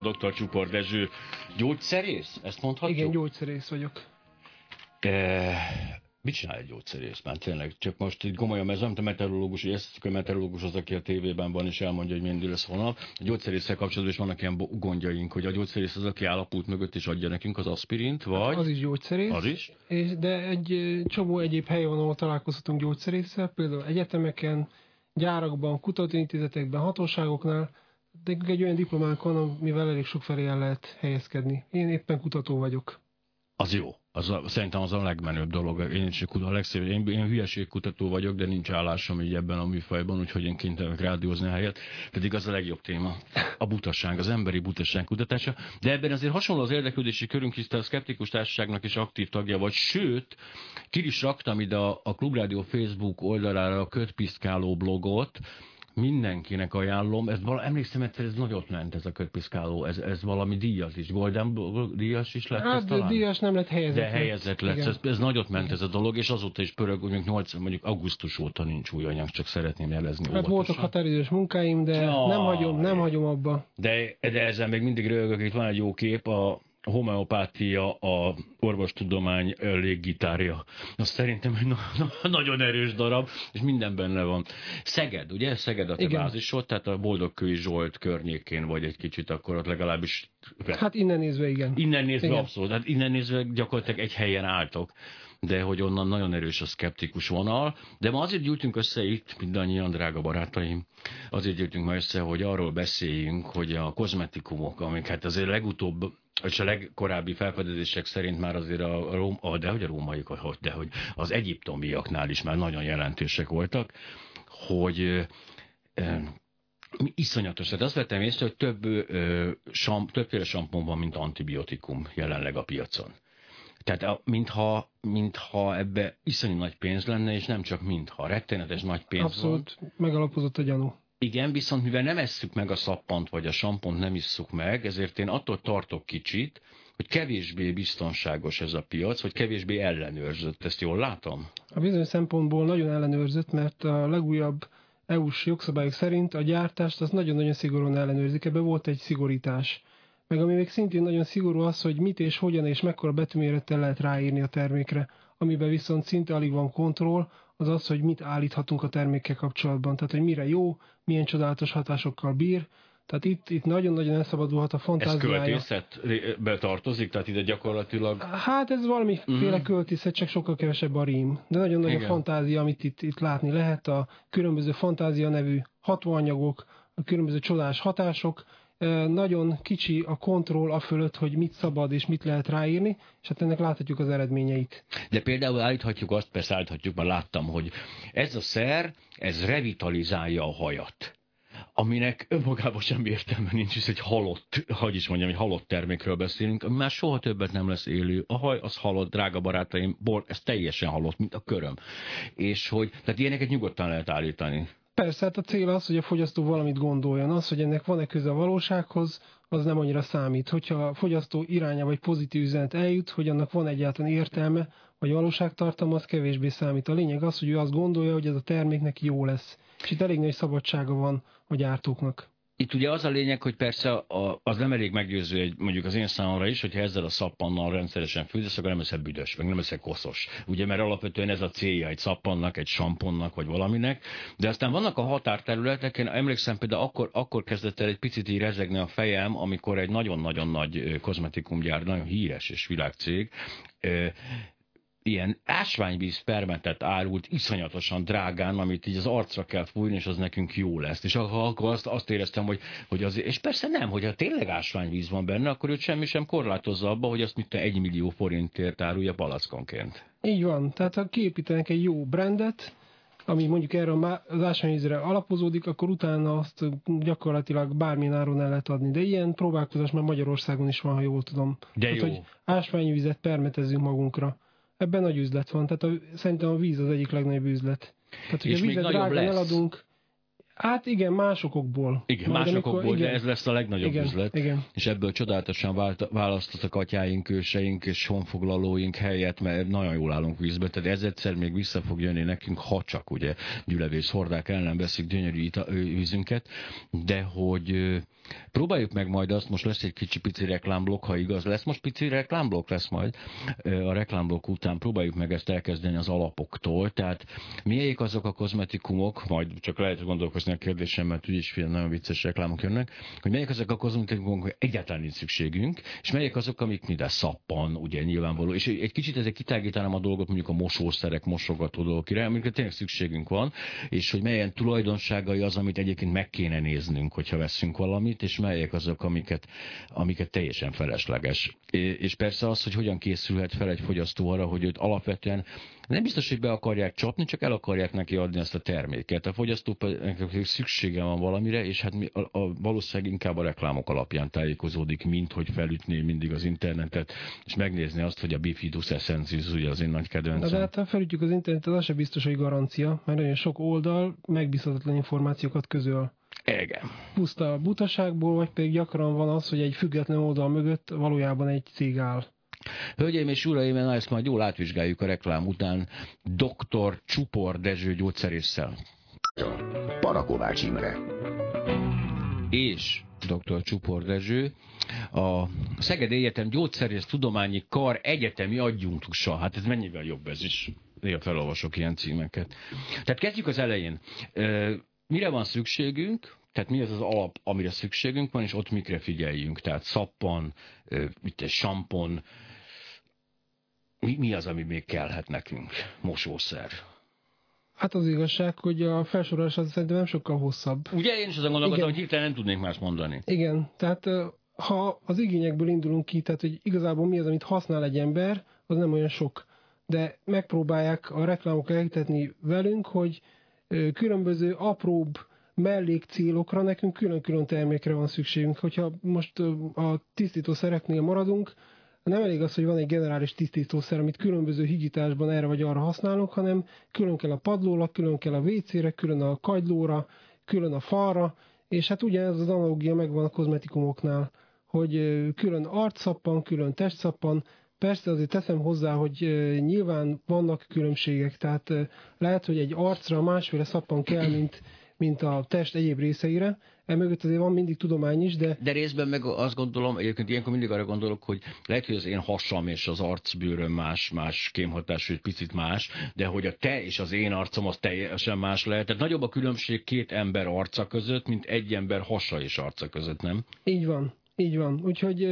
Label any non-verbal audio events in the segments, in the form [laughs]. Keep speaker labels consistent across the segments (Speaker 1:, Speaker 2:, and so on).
Speaker 1: Dr. Csupor Dezső gyógyszerész? Ezt mondhatjuk?
Speaker 2: Igen, gyógyszerész vagyok.
Speaker 1: E, mit csinál egy gyógyszerész már tényleg? Csak most itt gomolyan, ez nem a meteorológus, hogy ezt a meteorológus az, aki a tévében van, és elmondja, hogy mindig lesz holnap. A gyógyszerésszel kapcsolatban is vannak ilyen gondjaink, hogy a gyógyszerész az, aki állapult mögött, és adja nekünk az aspirint, vagy...
Speaker 2: Az is gyógyszerész.
Speaker 1: Az is.
Speaker 2: És, de egy csomó egyéb hely van, ahol találkozhatunk gyógyszerésszel, például egyetemeken, gyárakban, kutatóintézetekben, hatóságoknál, de egy olyan diplománk van, amivel elég sok felé el lehet helyezkedni. Én éppen kutató vagyok.
Speaker 1: Az jó. Az a, szerintem az a legmenőbb dolog. Én is a legszebb. Én, én hülyeségkutató vagyok, de nincs állásom így ebben a műfajban, úgyhogy én kénytelenek rádiózni a helyet. Pedig az a legjobb téma. A butaság, az emberi butaság kutatása. De ebben azért hasonló az érdeklődési körünk, hisz a Skeptikus Társaságnak is aktív tagja vagy. Sőt, ki is raktam ide a, a Klubrádió Facebook oldalára a kötpiszkáló blogot, mindenkinek ajánlom. Ez vala, emlékszem, egyszer ez nagyot ment ez a kötpiszkáló, ez, ez valami díjas is, Golden díjas is lett
Speaker 2: hát,
Speaker 1: talán?
Speaker 2: díjas nem lett helyezett.
Speaker 1: De helyezett lett, ez, ez nagyot ment ez a dolog, és azóta is pörög, mondjuk 8, mondjuk augusztus óta nincs új anyag, csak szeretném jelezni
Speaker 2: Hát óvatosan. voltak határidős munkáim, de ja, nem hagyom, nem hagyom abba.
Speaker 1: De, de ezzel még mindig rögök, itt van egy jó kép, a, homeopátia a orvostudomány léggitárja. Az szerintem egy na- na- nagyon erős darab, és minden benne van. Szeged, ugye? Szeged a te bázisod, tehát a Boldogkői Zsolt környékén vagy egy kicsit, akkor ott legalábbis...
Speaker 2: Hát innen nézve, igen.
Speaker 1: Innen nézve
Speaker 2: igen.
Speaker 1: abszolút, hát innen nézve gyakorlatilag egy helyen álltok de hogy onnan nagyon erős a szkeptikus vonal. De ma azért gyűjtünk össze itt, mindannyian, drága barátaim, azért gyűjtünk ma össze, hogy arról beszéljünk, hogy a kozmetikumok, amik hát azért legutóbb és a legkorábbi felfedezések szerint már azért a, Róm, a de hogy a rómaiak, hogy, de hogy az egyiptomiaknál is már nagyon jelentősek voltak, hogy e, iszonyatos. Tehát azt vettem észre, hogy több, ö, sam, többféle sampon van, mint antibiotikum jelenleg a piacon. Tehát a, mintha, mintha ebbe iszonyú nagy pénz lenne, és nem csak mintha, rettenetes nagy pénz
Speaker 2: Abszolút van. megalapozott a gyanú.
Speaker 1: Igen, viszont mivel nem esszük meg a szappant, vagy a sampont nem isszuk meg, ezért én attól tartok kicsit, hogy kevésbé biztonságos ez a piac, vagy kevésbé ellenőrzött. Ezt jól látom?
Speaker 2: A bizonyos szempontból nagyon ellenőrzött, mert a legújabb EU-s jogszabályok szerint a gyártást az nagyon-nagyon szigorúan ellenőrzik. Ebben volt egy szigorítás. Meg ami még szintén nagyon szigorú az, hogy mit és hogyan és mekkora betűmérettel lehet ráírni a termékre. Amiben viszont szinte alig van kontroll, az az, hogy mit állíthatunk a termékkel kapcsolatban. Tehát, hogy mire jó, milyen csodálatos hatásokkal bír. Tehát itt, itt nagyon-nagyon elszabadulhat a fantáziája.
Speaker 1: Ez költészetbe tartozik? Tehát ide gyakorlatilag...
Speaker 2: Hát ez valamiféle mm. költészet, csak sokkal kevesebb a rím. De nagyon nagy a fantázia, amit itt, itt látni lehet. A különböző fantázia nevű hatóanyagok, a különböző csodás hatások, nagyon kicsi a kontroll a fölött, hogy mit szabad és mit lehet ráírni, és hát ennek láthatjuk az eredményeit.
Speaker 1: De például állíthatjuk azt, persze állíthatjuk, mert láttam, hogy ez a szer, ez revitalizálja a hajat aminek önmagában semmi értelme nincs, hisz egy halott, hogy is mondjam, egy halott termékről beszélünk, ami már soha többet nem lesz élő. A haj az halott, drága barátaim, bor, ez teljesen halott, mint a köröm. És hogy, tehát ilyeneket nyugodtan lehet állítani.
Speaker 2: Persze, hát a cél az, hogy a fogyasztó valamit gondoljon. Az, hogy ennek van-e köze a valósághoz, az nem annyira számít. Hogyha a fogyasztó iránya vagy pozitív üzenet eljut, hogy annak van egyáltalán értelme, vagy valóságtartalma, az kevésbé számít. A lényeg az, hogy ő azt gondolja, hogy ez a termék neki jó lesz. És itt elég nagy szabadsága van a gyártóknak.
Speaker 1: Itt ugye az a lényeg, hogy persze az nem elég meggyőző, egy, mondjuk az én számomra is, hogyha ezzel a szappannal rendszeresen fűzesz, akkor nem leszel büdös, meg nem leszel koszos. Ugye, mert alapvetően ez a célja egy szappannak, egy samponnak, vagy valaminek. De aztán vannak a határterületek, én emlékszem például akkor, akkor kezdett el egy picit így rezegni a fejem, amikor egy nagyon-nagyon nagy kozmetikumgyár, nagyon híres és világcég, ilyen ásványvíz fermentet árult iszonyatosan drágán, amit így az arcra kell fújni, és az nekünk jó lesz. És akkor azt, azt éreztem, hogy, hogy az, és persze nem, hogyha tényleg ásványvíz van benne, akkor őt semmi sem korlátozza abba, hogy azt mit te egy millió forintért árulja palackonként.
Speaker 2: Így van, tehát ha kiépítenek egy jó brandet, ami mondjuk erre az ásványvízre alapozódik, akkor utána azt gyakorlatilag bármilyen áron el lehet adni. De ilyen próbálkozás már Magyarországon is van, ha jól tudom.
Speaker 1: De hát, jó.
Speaker 2: hogy ásványvizet permetezünk magunkra ebben nagy üzlet van. Tehát a, szerintem a víz az egyik legnagyobb üzlet. Tehát, hogy
Speaker 1: és
Speaker 2: a vizet drágán lesz. eladunk, Hát igen, másokból.
Speaker 1: Igen, Majd másokból, amikor, igen, de ez lesz a legnagyobb
Speaker 2: igen,
Speaker 1: üzlet.
Speaker 2: Igen.
Speaker 1: És ebből csodálatosan választottak atyáink, őseink és honfoglalóink helyet, mert nagyon jól állunk vízbe. Tehát ez egyszer még vissza fog jönni nekünk, ha csak ugye gyülevész hordák el nem veszik gyönyörű vízünket, de hogy Próbáljuk meg majd azt, most lesz egy kicsi pici reklámblokk, ha igaz lesz. Most pici reklámblokk lesz majd a reklámblokk után. Próbáljuk meg ezt elkezdeni az alapoktól. Tehát milyik azok a kozmetikumok, majd csak lehet gondolkozni a kérdésem, mert úgyis fél nagyon vicces reklámok jönnek, hogy melyik azok a kozmetikumok, hogy egyáltalán nincs szükségünk, és melyik azok, amik minden szappan, ugye nyilvánvaló. És egy kicsit ezek kitágítanám a dolgot mondjuk a mosószerek, mosogató dolgokra, amikre tényleg szükségünk van, és hogy melyen tulajdonságai az, amit egyébként meg kéne néznünk, hogyha veszünk valamit, és melyek azok, amiket, amiket teljesen felesleges. És persze az, hogy hogyan készülhet fel egy fogyasztó arra, hogy őt alapvetően nem biztos, hogy be akarják csapni, csak el akarják neki adni ezt a terméket. A fogyasztó szüksége van valamire, és hát mi a, a, valószínűleg inkább a reklámok alapján tájékozódik, mint hogy felütné mindig az internetet, és megnézni azt, hogy a Bifidus Essensis, ugye az én nagy kedvencem.
Speaker 2: De hát ha felütjük az internetet, az sem biztos, hogy garancia, mert nagyon sok oldal megbízhatatlan információkat közöl.
Speaker 1: Igen.
Speaker 2: Puszta butaságból, vagy pedig gyakran van az, hogy egy független oldal mögött valójában egy cég áll.
Speaker 1: Hölgyeim és uraim, na ezt majd jól átvizsgáljuk a reklám után dr. Csupor Dezső gyógyszerésszel.
Speaker 3: Parakovács Imre.
Speaker 1: És dr. Csupor Dezső, a Szeged Egyetem Gyógyszerész Tudományi Kar egyetemi adjunktusa. Hát ez mennyivel jobb ez is. Néha felolvasok ilyen címeket. Tehát kezdjük az elején. Mire van szükségünk? Tehát mi az az alap, amire szükségünk van, és ott mikre figyeljünk? Tehát szappan, mit egy sampon, mi, mi az, ami még kellhet nekünk? Mosószer.
Speaker 2: Hát az igazság, hogy a felsorolás az szerintem nem sokkal hosszabb.
Speaker 1: Ugye én is azon gondolkodom, hogy hirtelen nem tudnék más mondani.
Speaker 2: Igen, tehát ha az igényekből indulunk ki, tehát hogy igazából mi az, amit használ egy ember, az nem olyan sok. De megpróbálják a reklámok elhitetni velünk, hogy különböző apróbb mellékcélokra nekünk külön-külön termékre van szükségünk. Hogyha most a tisztítószereknél maradunk, nem elég az, hogy van egy generális tisztítószer, amit különböző higításban erre vagy arra használunk, hanem külön kell a padlóra, külön kell a WC-re, külön a kagylóra, külön a falra, és hát ugyanez az analógia megvan a kozmetikumoknál, hogy külön arcszappan, külön testszappan, Persze azért teszem hozzá, hogy nyilván vannak különbségek, tehát lehet, hogy egy arcra másféle szappan kell, mint, mint a test egyéb részeire, emögött azért van mindig tudomány is, de...
Speaker 1: De részben meg azt gondolom, egyébként ilyenkor mindig arra gondolok, hogy lehet, hogy az én hasam és az arcbőröm más, más kémhatású, egy picit más, de hogy a te és az én arcom az teljesen más lehet. Tehát nagyobb a különbség két ember arca között, mint egy ember hasa és arca között, nem?
Speaker 2: Így van, így van. Úgyhogy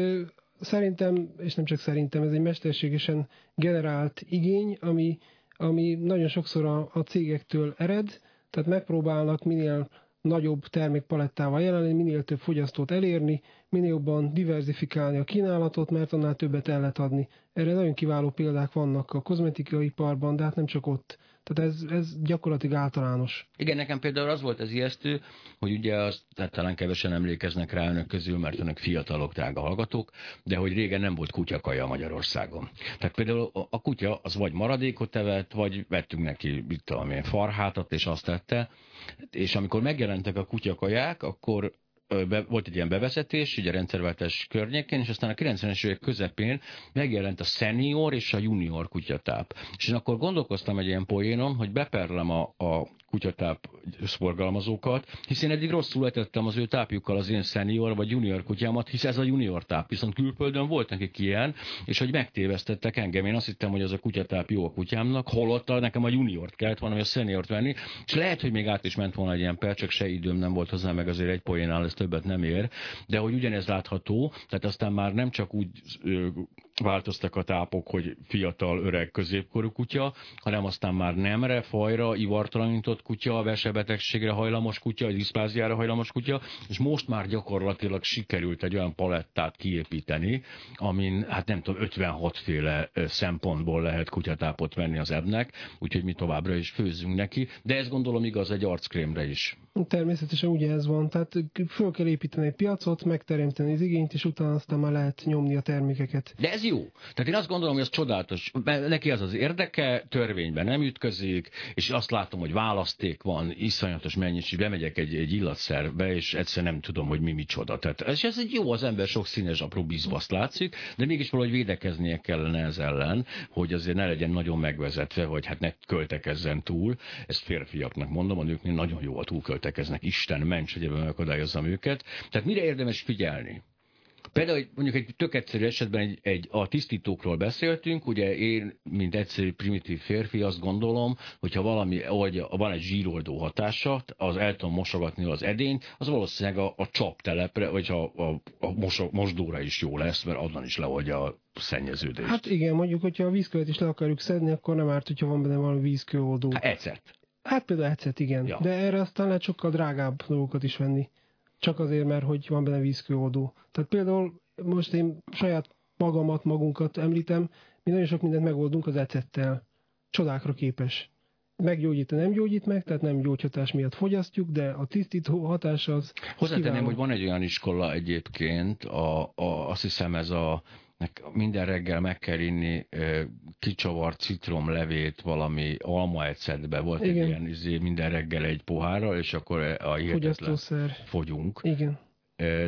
Speaker 2: szerintem, és nem csak szerintem, ez egy mesterségesen generált igény, ami, ami nagyon sokszor a, a cégektől ered, tehát megpróbálnak minél nagyobb termékpalettával jelenni, minél több fogyasztót elérni, minél jobban diversifikálni a kínálatot, mert annál többet el lehet adni. Erre nagyon kiváló példák vannak a kozmetikai iparban, de hát nem csak ott. Tehát ez, ez gyakorlatilag általános.
Speaker 1: Igen, nekem például az volt az ijesztő, hogy ugye azt tehát talán kevesen emlékeznek rá önök közül, mert önök fiatalok, drága hallgatók, de hogy régen nem volt kutyakaja Magyarországon. Tehát például a kutya az vagy maradékot evett, vagy vettünk neki, mit tudom én, farhátat, és azt tette, és amikor megjelentek a kutyakaják, akkor be, volt egy ilyen bevezetés, ugye a rendszerváltás környékén, és aztán a 90-es évek közepén megjelent a senior és a junior kutyatáp. És én akkor gondolkoztam egy ilyen poénon, hogy beperlem a, a kutyatáp szorgalmazókat, hiszen eddig rosszul etettem az ő tápjukkal az én senior vagy junior kutyámat, hisz ez a junior táp, viszont külföldön volt nekik ilyen, és hogy megtévesztettek engem. Én azt hittem, hogy az a kutyatáp jó a kutyámnak, holott nekem a juniort kellett volna, vagy a seniort venni, és lehet, hogy még át is ment volna egy ilyen perc, csak se időm nem volt hozzá, meg azért egy poénál ez többet nem ér, de hogy ugyanez látható, tehát aztán már nem csak úgy változtak a tápok, hogy fiatal, öreg, középkorú kutya, hanem aztán már nemre, fajra, ivartalanított kutya, vesebetegségre hajlamos kutya, diszpláziára hajlamos kutya, és most már gyakorlatilag sikerült egy olyan palettát kiépíteni, amin, hát nem tudom, 56 féle szempontból lehet kutyatápot venni az ebnek, úgyhogy mi továbbra is főzzünk neki, de ez gondolom igaz egy arckrémre is.
Speaker 2: Természetesen ugye ez van, tehát föl kell építeni egy piacot, megteremteni az igényt, és utána aztán már lehet nyomni a termékeket.
Speaker 1: De ez jó. Tehát én azt gondolom, hogy ez csodálatos. Neki az az érdeke, törvényben nem ütközik, és azt látom, hogy választék van, iszonyatos mennyiség, bemegyek egy, egy illatszerbe, és egyszerűen nem tudom, hogy mi micsoda. Tehát ez, ez egy jó, az ember sok színes apró bizbaszt látszik, de mégis valahogy védekeznie kellene ez ellen, hogy azért ne legyen nagyon megvezetve, vagy hát ne költekezzen túl. Ezt férfiaknak mondom, a nőknél nagyon jól túlköltekeznek. Isten ments, hogy ebben megakadályozzam őket. Tehát mire érdemes figyelni? Például mondjuk egy tök egyszerű esetben egy, egy, a tisztítókról beszéltünk, ugye én, mint egyszerű primitív férfi azt gondolom, hogyha valami, vagy van egy zsíroldó hatása, az el tudom mosogatni az edényt, az valószínűleg a, a csaptelepre, vagy a, a, a mos, mosdóra is jó lesz, mert onnan is leoldja a szennyeződést.
Speaker 2: Hát igen, mondjuk, hogyha a vízkövet is le akarjuk szedni, akkor nem árt, hogyha van benne valami vízkőoldó.
Speaker 1: Hát ecet.
Speaker 2: Hát például ecet, igen. Ja. De erre aztán lehet sokkal drágább dolgokat is venni csak azért, mert hogy van benne vízkőoldó. Tehát például most én saját magamat, magunkat említem, mi nagyon sok mindent megoldunk az ecettel. Csodákra képes. Meggyógyít, nem gyógyít meg, tehát nem gyógyhatás miatt fogyasztjuk, de a tisztító hatás az
Speaker 1: Hozzátenném, hogy van egy olyan iskola egyébként, a, a, azt hiszem ez a minden reggel meg kell inni kicsavart citromlevét valami almaecetbe. Volt Igen. egy ilyen izé, minden reggel egy pohárral, és akkor a hihetetlen fogyunk.
Speaker 2: Igen.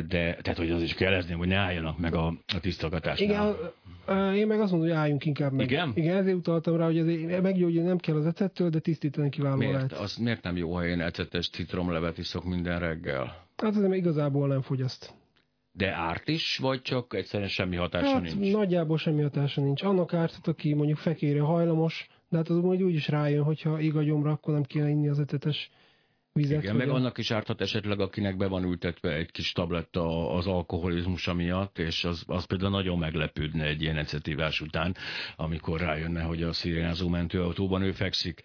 Speaker 1: De, tehát, hogy az is jelezném, hogy ne álljanak meg a, a tisztogatásnál.
Speaker 2: Igen, én meg azt mondom, hogy álljunk inkább meg.
Speaker 1: Igen?
Speaker 2: Igen, ezért utaltam rá, hogy ez meggyógyulni nem kell az ecettől, de tisztítani kiváló
Speaker 1: miért?
Speaker 2: lehet.
Speaker 1: Az miért nem jó, ha én ecetes citromlevet iszok minden reggel?
Speaker 2: Hát azért igazából nem fogyaszt.
Speaker 1: De árt is, vagy csak egyszerűen semmi hatása
Speaker 2: hát,
Speaker 1: nincs?
Speaker 2: Nagyjából semmi hatása nincs. Annak ártat, aki mondjuk fekére hajlamos, de hát az úgy úgyis rájön, hogyha ég a gyomra, akkor nem kéne inni az etetes vizet.
Speaker 1: Igen, meg a... annak is árthat esetleg, akinek be van ültetve egy kis tabletta az alkoholizmusa miatt, és az, az például nagyon meglepődne egy ilyen ecetívás után, amikor rájönne, hogy a szirénázó mentőautóban ő fekszik.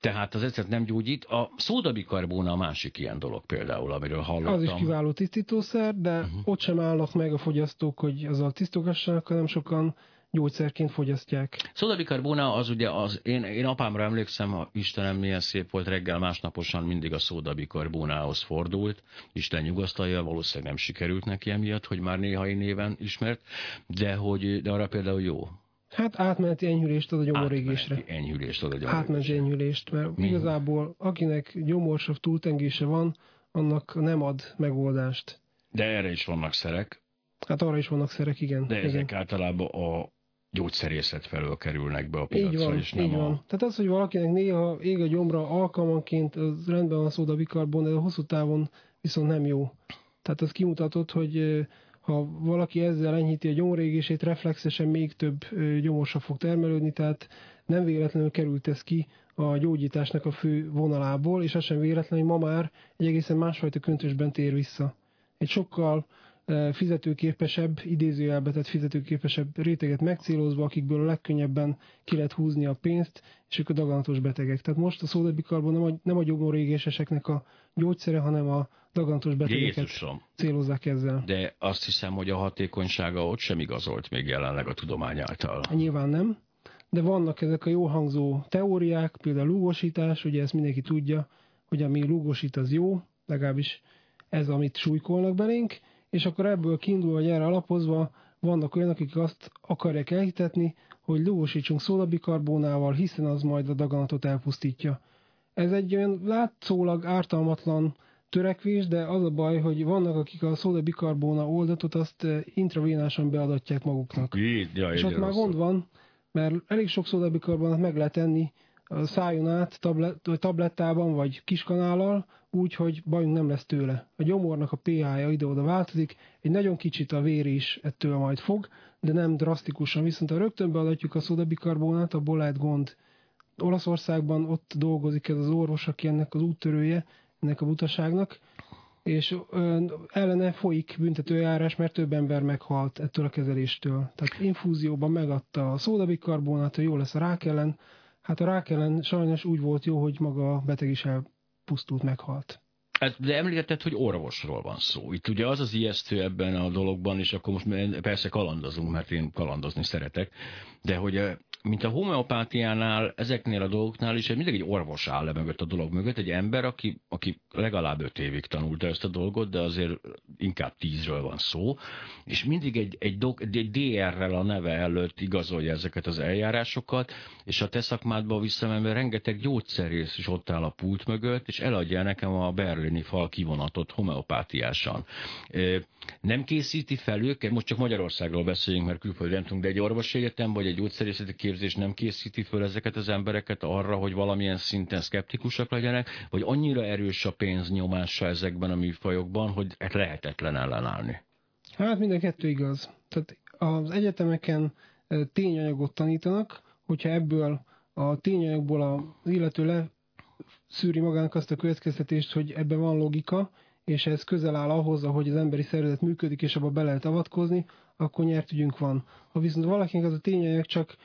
Speaker 1: Tehát az ecet nem gyógyít. A szódabikarbóna a másik ilyen dolog például, amiről hallottam.
Speaker 2: Az is kiváló tisztítószer, de uh-huh. ott sem állnak meg a fogyasztók, hogy azzal tisztogassanak, hanem sokan gyógyszerként fogyasztják.
Speaker 1: Szódabikarbóna az ugye, az, én, én apámra emlékszem, a Istenem milyen szép volt, reggel másnaposan mindig a szódabikarbónához fordult. Isten nyugasztalja, valószínűleg nem sikerült neki emiatt, hogy már néhai néven ismert, de, hogy, de arra például jó.
Speaker 2: Hát átmeneti enyhülést ad a gyomorégésre.
Speaker 1: Átmeneti enyhülést ad a gyomorégésre.
Speaker 2: Átmeneti enyhülést, mert Mi? igazából akinek gyomorsav túltengése van, annak nem ad megoldást.
Speaker 1: De erre is vannak szerek.
Speaker 2: Hát arra is vannak szerek, igen.
Speaker 1: De ezek
Speaker 2: igen.
Speaker 1: általában a gyógyszerészet felől kerülnek be a piacra,
Speaker 2: így van,
Speaker 1: és nem
Speaker 2: így
Speaker 1: a...
Speaker 2: van. Tehát az, hogy valakinek néha ég a gyomra alkalmanként, az rendben van szóda bikarbon, de a hosszú távon viszont nem jó. Tehát az kimutatott, hogy ha valaki ezzel enyhíti a gyomorégését, reflexesen még több gyomorsa fog termelődni, tehát nem véletlenül került ez ki a gyógyításnak a fő vonalából, és az sem véletlen, hogy ma már egy egészen másfajta köntösben tér vissza. Egy sokkal fizetőképesebb, idézőjelbe tett fizetőképesebb réteget megcélozva, akikből a legkönnyebben ki lehet húzni a pénzt, és ők a daganatos betegek. Tehát most a szódabikarbon nem a, nem a gyomorégéseseknek a gyógyszere, hanem a daganatos betegeket
Speaker 1: Jézusom.
Speaker 2: célozzák ezzel.
Speaker 1: De azt hiszem, hogy a hatékonysága ott sem igazolt még jelenleg a tudomány által.
Speaker 2: Nyilván nem, de vannak ezek a jó hangzó teóriák, például lúgosítás, ugye ezt mindenki tudja, hogy ami lúgosít az jó, legalábbis ez, amit súlykolnak belénk, és akkor ebből kiindul, vagy erre alapozva vannak olyanok, akik azt akarják elhitetni, hogy lúgosítsunk szólabikarbónával, hiszen az majd a daganatot elpusztítja. Ez egy olyan látszólag ártalmatlan törekvés, de az a baj, hogy vannak, akik a szódabikarbóna oldatot azt eh, intravénásan beadatják maguknak.
Speaker 1: Így, ja,
Speaker 2: és ott már gond van, mert elég sok szódabikarbonát meg lehet enni a szájon át tablet, tablettában vagy kiskanállal, úgy, hogy bajunk nem lesz tőle. A gyomornak a pH-ja ide-oda változik, egy nagyon kicsit a vér is ettől majd fog, de nem drasztikusan. Viszont ha rögtön beadatjuk a szodabikarbonát, abból lehet gond. Olaszországban ott dolgozik ez az orvos, aki ennek az úttörője, ennek a butaságnak, és ellene folyik büntetőjárás, mert több ember meghalt ettől a kezeléstől. Tehát infúzióban megadta a szódabikarbonát, hogy jó lesz a rák ellen, Hát a rák ellen sajnos úgy volt jó, hogy maga a beteg is elpusztult, meghalt.
Speaker 1: Hát, de említetted, hogy orvosról van szó. Itt ugye az az ijesztő ebben a dologban, és akkor most persze kalandozunk, mert én kalandozni szeretek, de hogy mint a homeopátiánál, ezeknél a dolgoknál is mindig egy orvos áll le mögött a dolog mögött, egy ember, aki, aki legalább öt évig tanulta ezt a dolgot, de azért inkább tízről van szó, és mindig egy, egy, dok, egy DR-rel a neve előtt igazolja ezeket az eljárásokat, és a te szakmádba visszamenve rengeteg gyógyszerész is ott áll a pult mögött, és eladja nekem a berlini fal kivonatot homeopátiásan. Nem készíti fel őket, most csak Magyarországról beszéljünk, mert külföldre nem tudunk, de egy orvosi egyetem vagy egy gyógyszerészeti képzés nem készíti föl ezeket az embereket arra, hogy valamilyen szinten szkeptikusak legyenek, vagy annyira erős a pénznyomása ezekben a műfajokban, hogy hát lehetetlen ellenállni.
Speaker 2: Hát minden kettő igaz. Tehát az egyetemeken tényanyagot tanítanak, hogyha ebből a tényanyagból az illető leszűri magának azt a következtetést, hogy ebben van logika, és ez közel áll ahhoz, ahogy az emberi szervezet működik, és abba be lehet avatkozni, akkor nyert ügyünk van. Ha viszont valakinek az a tényanyag csak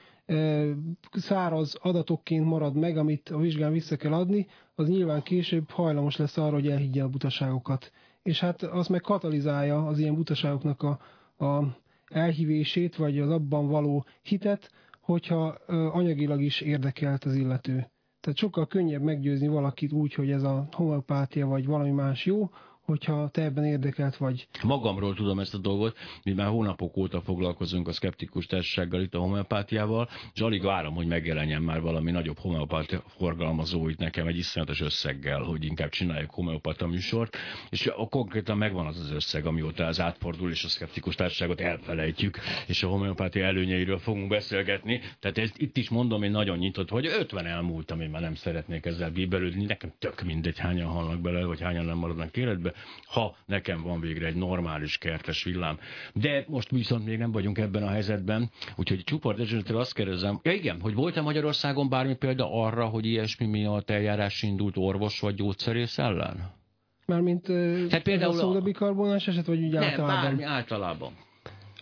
Speaker 2: száraz adatokként marad meg, amit a vizsgán vissza kell adni, az nyilván később hajlamos lesz arra, hogy elhiggye a butaságokat. És hát az meg katalizálja az ilyen butaságoknak a, a elhívését, vagy az abban való hitet, hogyha anyagilag is érdekelt az illető. Tehát sokkal könnyebb meggyőzni valakit úgy, hogy ez a homeopátia vagy valami más jó, hogyha te ebben érdekelt vagy.
Speaker 1: Magamról tudom ezt a dolgot, mi már hónapok óta foglalkozunk a szkeptikus társasággal itt a homeopátiával, és alig várom, hogy megjelenjen már valami nagyobb homeopátia forgalmazó itt nekem egy iszonyatos összeggel, hogy inkább csináljuk homeopata műsort, és a konkrétan megvan az az összeg, amióta az átfordul, és a szkeptikus társaságot elfelejtjük, és a homeopátia előnyeiről fogunk beszélgetni. Tehát ezt itt is mondom, én nagyon nyitott, hogy 50 elmúlt, ami már nem szeretnék ezzel bíbelődni, nekem tök mindegy, hányan halnak bele, vagy hányan nem maradnak életbe ha nekem van végre egy normális kertes villám. De most viszont még nem vagyunk ebben a helyzetben, úgyhogy Csuport Dezsőtől azt kérdezem, ja igen, hogy volt-e Magyarországon bármi példa arra, hogy ilyesmi miatt eljárás indult orvos vagy gyógyszerész ellen?
Speaker 2: Mármint hát például a szódabikarbonás eset, vagy úgy
Speaker 1: nem,
Speaker 2: általában?
Speaker 1: bármi általában.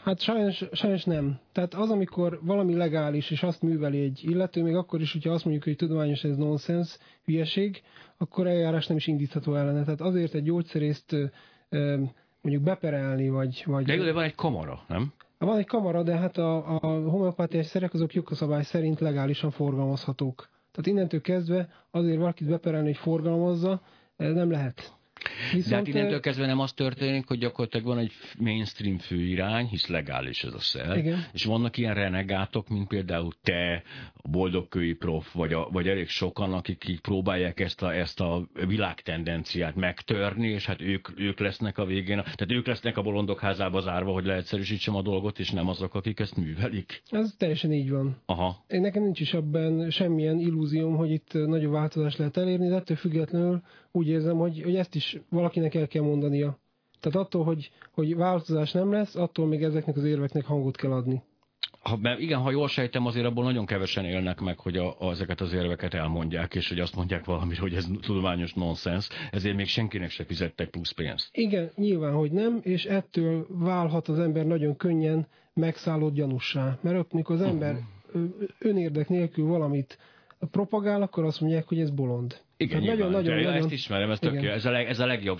Speaker 2: Hát sajnos, sajnos nem. Tehát az, amikor valami legális, és azt műveli egy illető, még akkor is, hogyha azt mondjuk, hogy tudományos ez nonsens, hülyeség, akkor eljárás nem is indítható ellene. Tehát azért egy gyógyszerészt mondjuk beperelni, vagy... vagy
Speaker 1: de, van egy kamara, nem?
Speaker 2: Van egy kamara, de hát a, a homeopátiás szerek azok jogszabály szerint legálisan forgalmazhatók. Tehát innentől kezdve azért valakit beperelni, hogy forgalmazza, nem lehet.
Speaker 1: Viszont, De hát innentől kezdve nem az történik, hogy gyakorlatilag van egy mainstream főirány, hisz legális ez a szer, igen. és vannak ilyen renegátok, mint például te, a boldogkői prof, vagy, a, vagy elég sokan, akik így próbálják ezt a, ezt a világtendenciát megtörni, és hát ők, ők lesznek a végén, tehát ők lesznek a bolondok házába zárva, hogy leegyszerűsítsem a dolgot, és nem azok, akik ezt művelik.
Speaker 2: Ez teljesen így van.
Speaker 1: Aha.
Speaker 2: Én nekem nincs is abban semmilyen illúzióm, hogy itt nagyobb változást lehet elérni, de ettől függetlenül úgy érzem, hogy, hogy ezt is valakinek el kell mondania. Tehát attól, hogy, hogy változás nem lesz, attól még ezeknek az érveknek hangot kell adni.
Speaker 1: Ha, mert igen, ha jól sejtem, azért abból nagyon kevesen élnek meg, hogy a, a, ezeket az érveket elmondják, és hogy azt mondják valamire, hogy ez tudományos nonsens, ezért még senkinek se fizettek plusz pénzt.
Speaker 2: Igen, nyilván, hogy nem, és ettől válhat az ember nagyon könnyen megszállott gyanussá. Mert ott, mikor az ember uh-huh. önérdek nélkül valamit propagál, akkor azt mondják, hogy ez bolond.
Speaker 1: Igen, hát nagyon, nagyon, nagyon, ezt ismerem, ez, tök jó, ez, a leg, ez a legjobb.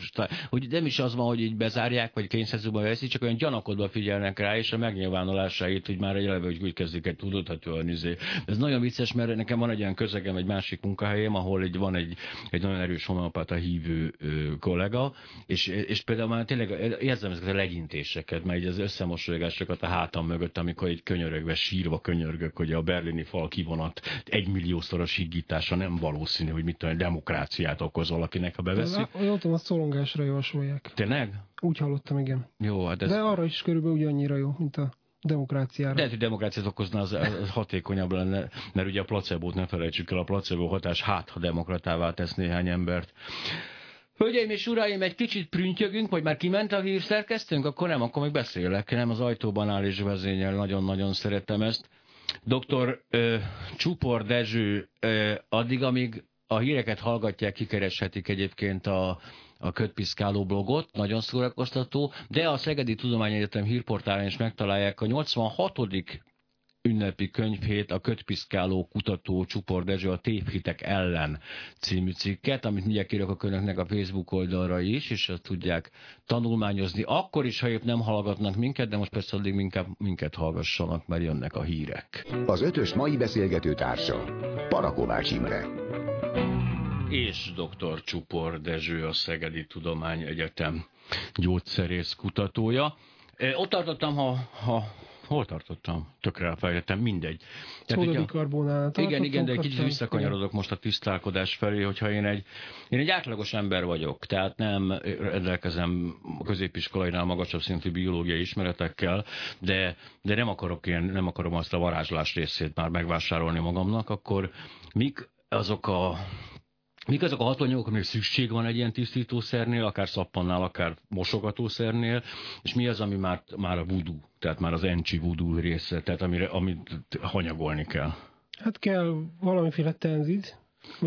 Speaker 1: Hogy nem is az van, hogy így bezárják, vagy kényszerzőben veszi, csak olyan gyanakodva figyelnek rá, és a megnyilvánulásait, hogy már egy eleve hogy úgy kezdik egy tudathatóan izé. Ez nagyon vicces, mert nekem van egy olyan közegem, egy másik munkahelyem, ahol egy, van egy, egy nagyon erős homeopata hívő ö, kollega, és, és például már tényleg érzem ezeket a legyintéseket, mert az összemosolygásokat a hátam mögött, amikor egy könyörögve, sírva könyörgök, hogy a berlini fal kivonat egy milliószoros higítása nem valószínű, hogy mit tudom, demokráciát okoz valakinek, ha beveszik.
Speaker 2: Hallottam, azt szorongásra javasolják.
Speaker 1: Tényleg?
Speaker 2: Úgy hallottam, igen.
Speaker 1: Jó, hát ez...
Speaker 2: De arra is körülbelül ugyannyira jó, mint a demokráciára.
Speaker 1: Lehet, hogy demokráciát okozna, az, az hatékonyabb lenne, mert ugye a placebo ne felejtsük el, a placebo hatás hát, ha demokratává tesz néhány embert. Hölgyeim és uraim, egy kicsit prüntjögünk, vagy már kiment a hírszerkesztőnk? Akkor nem, akkor még beszélek. Nem az ajtóban áll és vezényel, nagyon-nagyon szeretem ezt. Dr. Ö, Csupor Dezső, ö, addig, amíg a híreket hallgatják, kikereshetik egyébként a, a Kötpiszkáló blogot, nagyon szórakoztató, de a Szegedi Tudományegyetem hírportálán is megtalálják a 86 ünnepi könyvhét a kötpiszkáló kutató Csupor Dezső a tévhitek ellen című cikket, amit mindjárt kirakok önöknek a Facebook oldalra is, és azt tudják tanulmányozni. Akkor is, ha épp nem hallgatnak minket, de most persze addig inkább minket hallgassanak, mert jönnek a hírek.
Speaker 3: Az ötös mai beszélgető társa, Parakovács Imre.
Speaker 1: És dr. Csupor Dezső, a Szegedi Tudományegyetem gyógyszerész kutatója. Ott tartottam, ha, ha hol tartottam? Tökre elfelejtettem, mindegy.
Speaker 2: Szódabikarbonál
Speaker 1: Igen, igen, de egy kicsit visszakanyarodok most a tisztálkodás felé, hogyha én egy, én egy átlagos ember vagyok, tehát nem rendelkezem a középiskolainál magasabb szintű biológiai ismeretekkel, de, de nem akarok én, nem akarom azt a varázslás részét már megvásárolni magamnak, akkor mik azok a Mik azok a hatóanyagok, amire szükség van egy ilyen tisztítószernél, akár szappannál, akár mosogatószernél, és mi az, ami már, már a voodoo, tehát már az encsi voodoo része, tehát amire, amit hanyagolni kell?
Speaker 2: Hát kell valamiféle tenzid.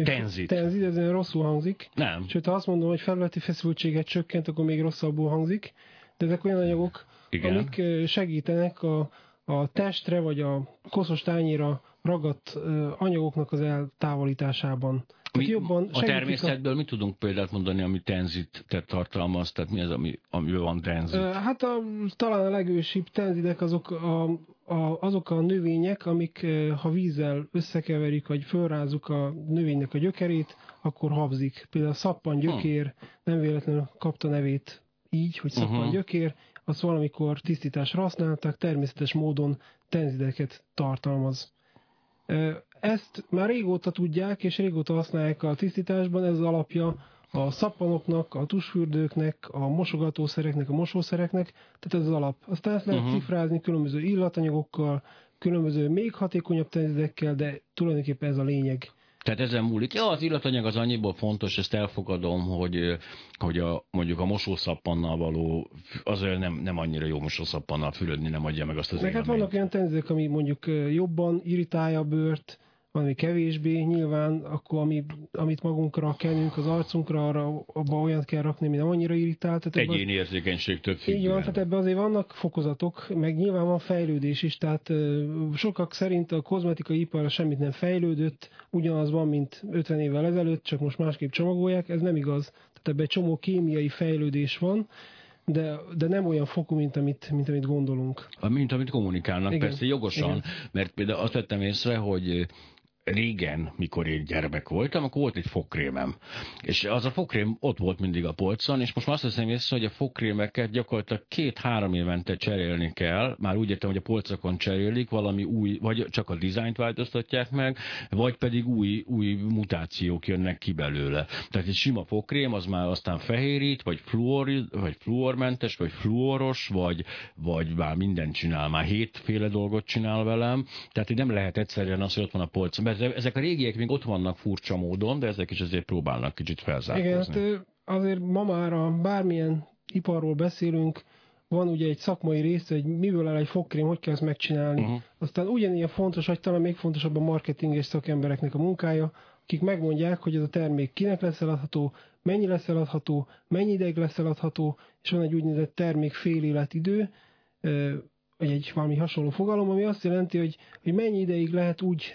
Speaker 1: Tenzid.
Speaker 2: Tenzid, ez rosszul hangzik.
Speaker 1: Nem.
Speaker 2: Sőt, ha azt mondom, hogy felületi feszültséget csökkent, akkor még rosszabbul hangzik. De ezek olyan anyagok, Igen. amik segítenek a, a testre vagy a koszos tányéra ragadt anyagoknak az eltávolításában.
Speaker 1: Mi, jobban a természetből a... mit tudunk példát mondani, ami tenzitet tartalmaz? Tehát mi az, ami, ami van tenzit?
Speaker 2: Hát a, talán a legősibb tenzidek azok a, a, azok a növények, amik ha vízzel összekeverik, vagy fölrázzuk a növénynek a gyökerét, akkor habzik. Például a szappan gyökér hm. nem véletlenül kapta nevét így, hogy szappan uh-huh. gyökér, azt valamikor tisztításra használták, természetes módon tenzideket tartalmaz. Ezt már régóta tudják, és régóta használják a tisztításban, ez az alapja a szappanoknak, a tusfürdőknek, a mosogatószereknek, a mosószereknek, tehát ez az alap. Aztán ezt lehet uh-huh. cifrázni különböző illatanyagokkal, különböző még hatékonyabb tenzidekkel, de tulajdonképpen ez a lényeg.
Speaker 1: Tehát ezen múlik. Ja, az illatanyag az annyiból fontos, ezt elfogadom, hogy, hogy a, mondjuk a mosószappannal való, az nem, nem annyira jó mosószappannal fürödni, nem adja meg azt az
Speaker 2: Meg hát vannak olyan tenzidek, ami mondjuk jobban irritálja a bőrt, valami kevésbé, nyilván akkor ami, amit magunkra kenünk, az arcunkra, arra, abba olyat kell rakni, ami nem annyira irritál.
Speaker 1: Tehát Egyéni érzékenység több
Speaker 2: Így van, tehát ebben azért vannak fokozatok, meg nyilván van fejlődés is, tehát sokak szerint a kozmetikai ipar semmit nem fejlődött, ugyanaz van, mint 50 évvel ezelőtt, csak most másképp csomagolják, ez nem igaz. Tehát ebben egy csomó kémiai fejlődés van, de, de nem olyan fokú, mint amit, mint amit gondolunk.
Speaker 1: Mint amit kommunikálnak, Igen. persze jogosan, Igen. mert például azt vettem észre, hogy régen, mikor én gyermek voltam, akkor volt egy fogkrémem. És az a fogkrém ott volt mindig a polcon, és most már azt hiszem észre, hogy a fogkrémeket gyakorlatilag két-három évente cserélni kell. Már úgy értem, hogy a polcokon cserélik, valami új, vagy csak a dizájnt változtatják meg, vagy pedig új, új mutációk jönnek ki belőle. Tehát egy sima fogkrém, az már aztán fehérít, vagy, fluor, vagy fluormentes, vagy fluoros, vagy, vagy már mindent csinál, már hétféle dolgot csinál velem. Tehát így nem lehet egyszerűen az, hogy ott van a polcon ezek a régiek még ott vannak furcsa módon, de ezek is azért próbálnak kicsit felzárkózni.
Speaker 2: Igen, hát azért ma már a bármilyen iparról beszélünk, van ugye egy szakmai része, hogy miből áll egy fogkrém, hogy kell ezt megcsinálni. Uh-huh. Aztán ugyanilyen fontos, hogy talán még fontosabb a marketing és szakembereknek a munkája, akik megmondják, hogy ez a termék kinek lesz eladható, mennyi lesz eladható, mennyi ideig lesz eladható, és van egy úgynevezett termék fél életidő, vagy egy valami hasonló fogalom, ami azt jelenti, hogy, hogy mennyi ideig lehet úgy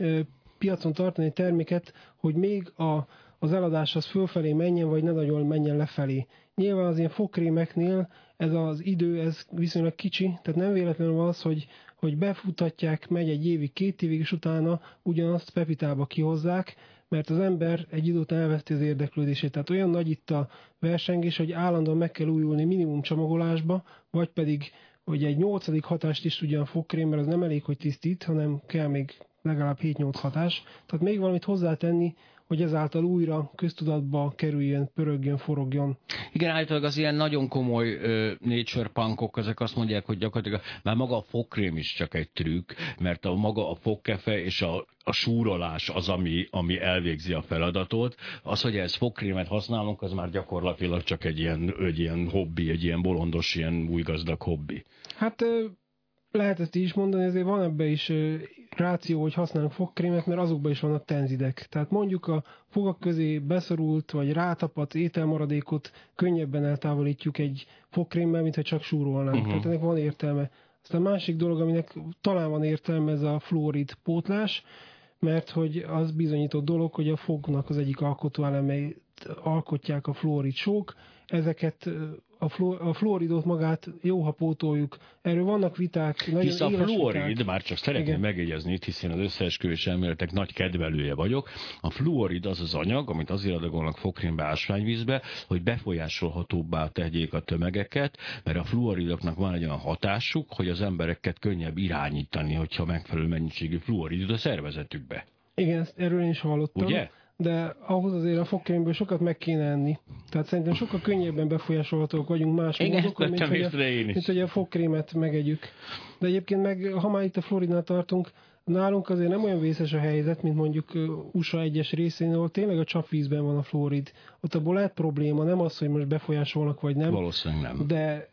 Speaker 2: piacon tartani egy terméket, hogy még a, az eladás az fölfelé menjen, vagy ne nagyon menjen lefelé. Nyilván az ilyen fogkrémeknél ez az idő, ez viszonylag kicsi, tehát nem véletlenül az, hogy, hogy befutatják, megy egy évig, két évig, és utána ugyanazt pepitába kihozzák, mert az ember egy idő után elveszti az érdeklődését. Tehát olyan nagy itt a versengés, hogy állandóan meg kell újulni minimum csomagolásba, vagy pedig, hogy egy nyolcadik hatást is tudjon fogkrém, mert az nem elég, hogy tisztít, hanem kell még legalább 7-8 hatás. Tehát még valamit hozzátenni, hogy ezáltal újra köztudatba kerüljön, pörögjön, forogjon.
Speaker 1: Igen, állítólag az ilyen nagyon komoly uh, nature punkok, ezek azt mondják, hogy gyakorlatilag már maga a fogkrém is csak egy trükk, mert a maga a fogkefe és a, a súrolás az, ami, ami elvégzi a feladatot. Az, hogy ez fogkrémet használunk, az már gyakorlatilag csak egy ilyen, egy ilyen hobbi, egy ilyen bolondos, ilyen új gazdag hobbi.
Speaker 2: Hát lehet ezt is mondani, ezért van ebbe is ráció, hogy használunk fogkrémet, mert azokban is vannak tenzidek. Tehát mondjuk a fogak közé beszorult vagy rátapadt ételmaradékot könnyebben eltávolítjuk egy fogkrémmel, mint ha csak súrolnánk. Uh-huh. Tehát ennek van értelme. Aztán a másik dolog, aminek talán van értelme, ez a fluorid pótlás, mert hogy az bizonyított dolog, hogy a fognak az egyik alkotóelemeit alkotják a fluorid sók, ezeket a, flu, a fluoridot magát jó, ha pótoljuk. Erről vannak viták, nagyon
Speaker 1: Hisz a fluorid,
Speaker 2: viták.
Speaker 1: már csak szeretném Igen. megjegyezni itt, hiszen az összeesküvés elméletek nagy kedvelője vagyok. A fluorid az az anyag, amit azért adagolnak fokrénbe, ásványvízbe, hogy befolyásolhatóbbá tegyék a tömegeket, mert a fluoridoknak van egy olyan hatásuk, hogy az embereket könnyebb irányítani, hogyha megfelelő mennyiségű fluoridot a szervezetükbe.
Speaker 2: Igen, ezt erről én is hallottam.
Speaker 1: Ugye?
Speaker 2: De ahhoz azért a fogkrémből sokat meg kéne enni. Tehát szerintem sokkal könnyebben befolyásolhatók vagyunk más
Speaker 1: Igen,
Speaker 2: módokon, mint, hogy a, mint hogy a fogkrémet megegyük. De egyébként meg, ha már itt a Floridnál tartunk, nálunk azért nem olyan vészes a helyzet, mint mondjuk USA egyes részén, ahol tényleg a csapvízben van a fluorid. Ott abból lehet probléma, nem az, hogy most befolyásolnak vagy nem.
Speaker 1: Valószínűleg nem.
Speaker 2: De,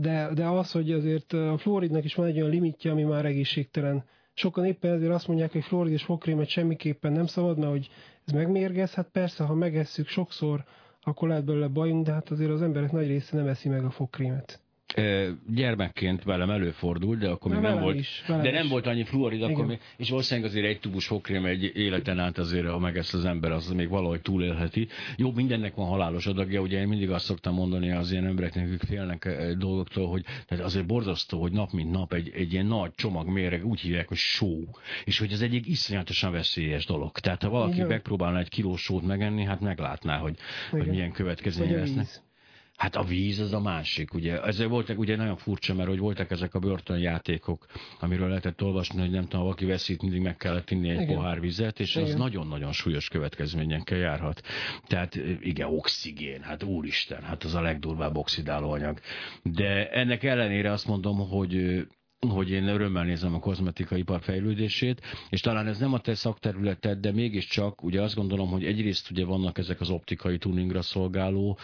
Speaker 2: de, de az, hogy azért a fluoridnak is van egy olyan limitje, ami már egészségtelen. Sokan éppen ezért azt mondják, hogy fluorid és fogkrémet semmiképpen nem szabad, mert hogy megmérgez, hát persze, ha megesszük sokszor, akkor lehet belőle bajunk, de hát azért az emberek nagy része nem eszi meg a fogkrémet
Speaker 1: gyermekként velem előfordult, de akkor még nem volt,
Speaker 2: is,
Speaker 1: de nem
Speaker 2: is.
Speaker 1: volt annyi fluorid, akkor még, és valószínűleg azért egy tubus fogkrém egy életen át azért, ha ezt az ember, az még valahogy túlélheti. Jó, mindennek van halálos adagja, ugye én mindig azt szoktam mondani az ilyen embereknek, akik félnek dolgoktól, hogy tehát azért borzasztó, hogy nap mint nap egy, egy ilyen nagy csomag méreg, úgy hívják, hogy só, és hogy ez egy iszonyatosan veszélyes dolog. Tehát ha valaki Igen. megpróbálna egy kilós sót megenni, hát meglátná, hogy, hogy milyen következménye lesznek. Hát a víz az a másik, ugye. Ezzel voltak ugye nagyon furcsa, mert hogy voltak ezek a börtönjátékok, amiről lehetett olvasni, hogy nem tudom, valaki veszít, mindig meg kellett inni egy igen. pohár vizet, és igen. az nagyon-nagyon súlyos következményekkel járhat. Tehát igen, oxigén, hát úristen, hát az a legdurvább oxidáló anyag. De ennek ellenére azt mondom, hogy hogy én örömmel nézem a kozmetikai ipar fejlődését, és talán ez nem a te szakterületed, de mégiscsak ugye azt gondolom, hogy egyrészt ugye vannak ezek az optikai tuningra szolgáló,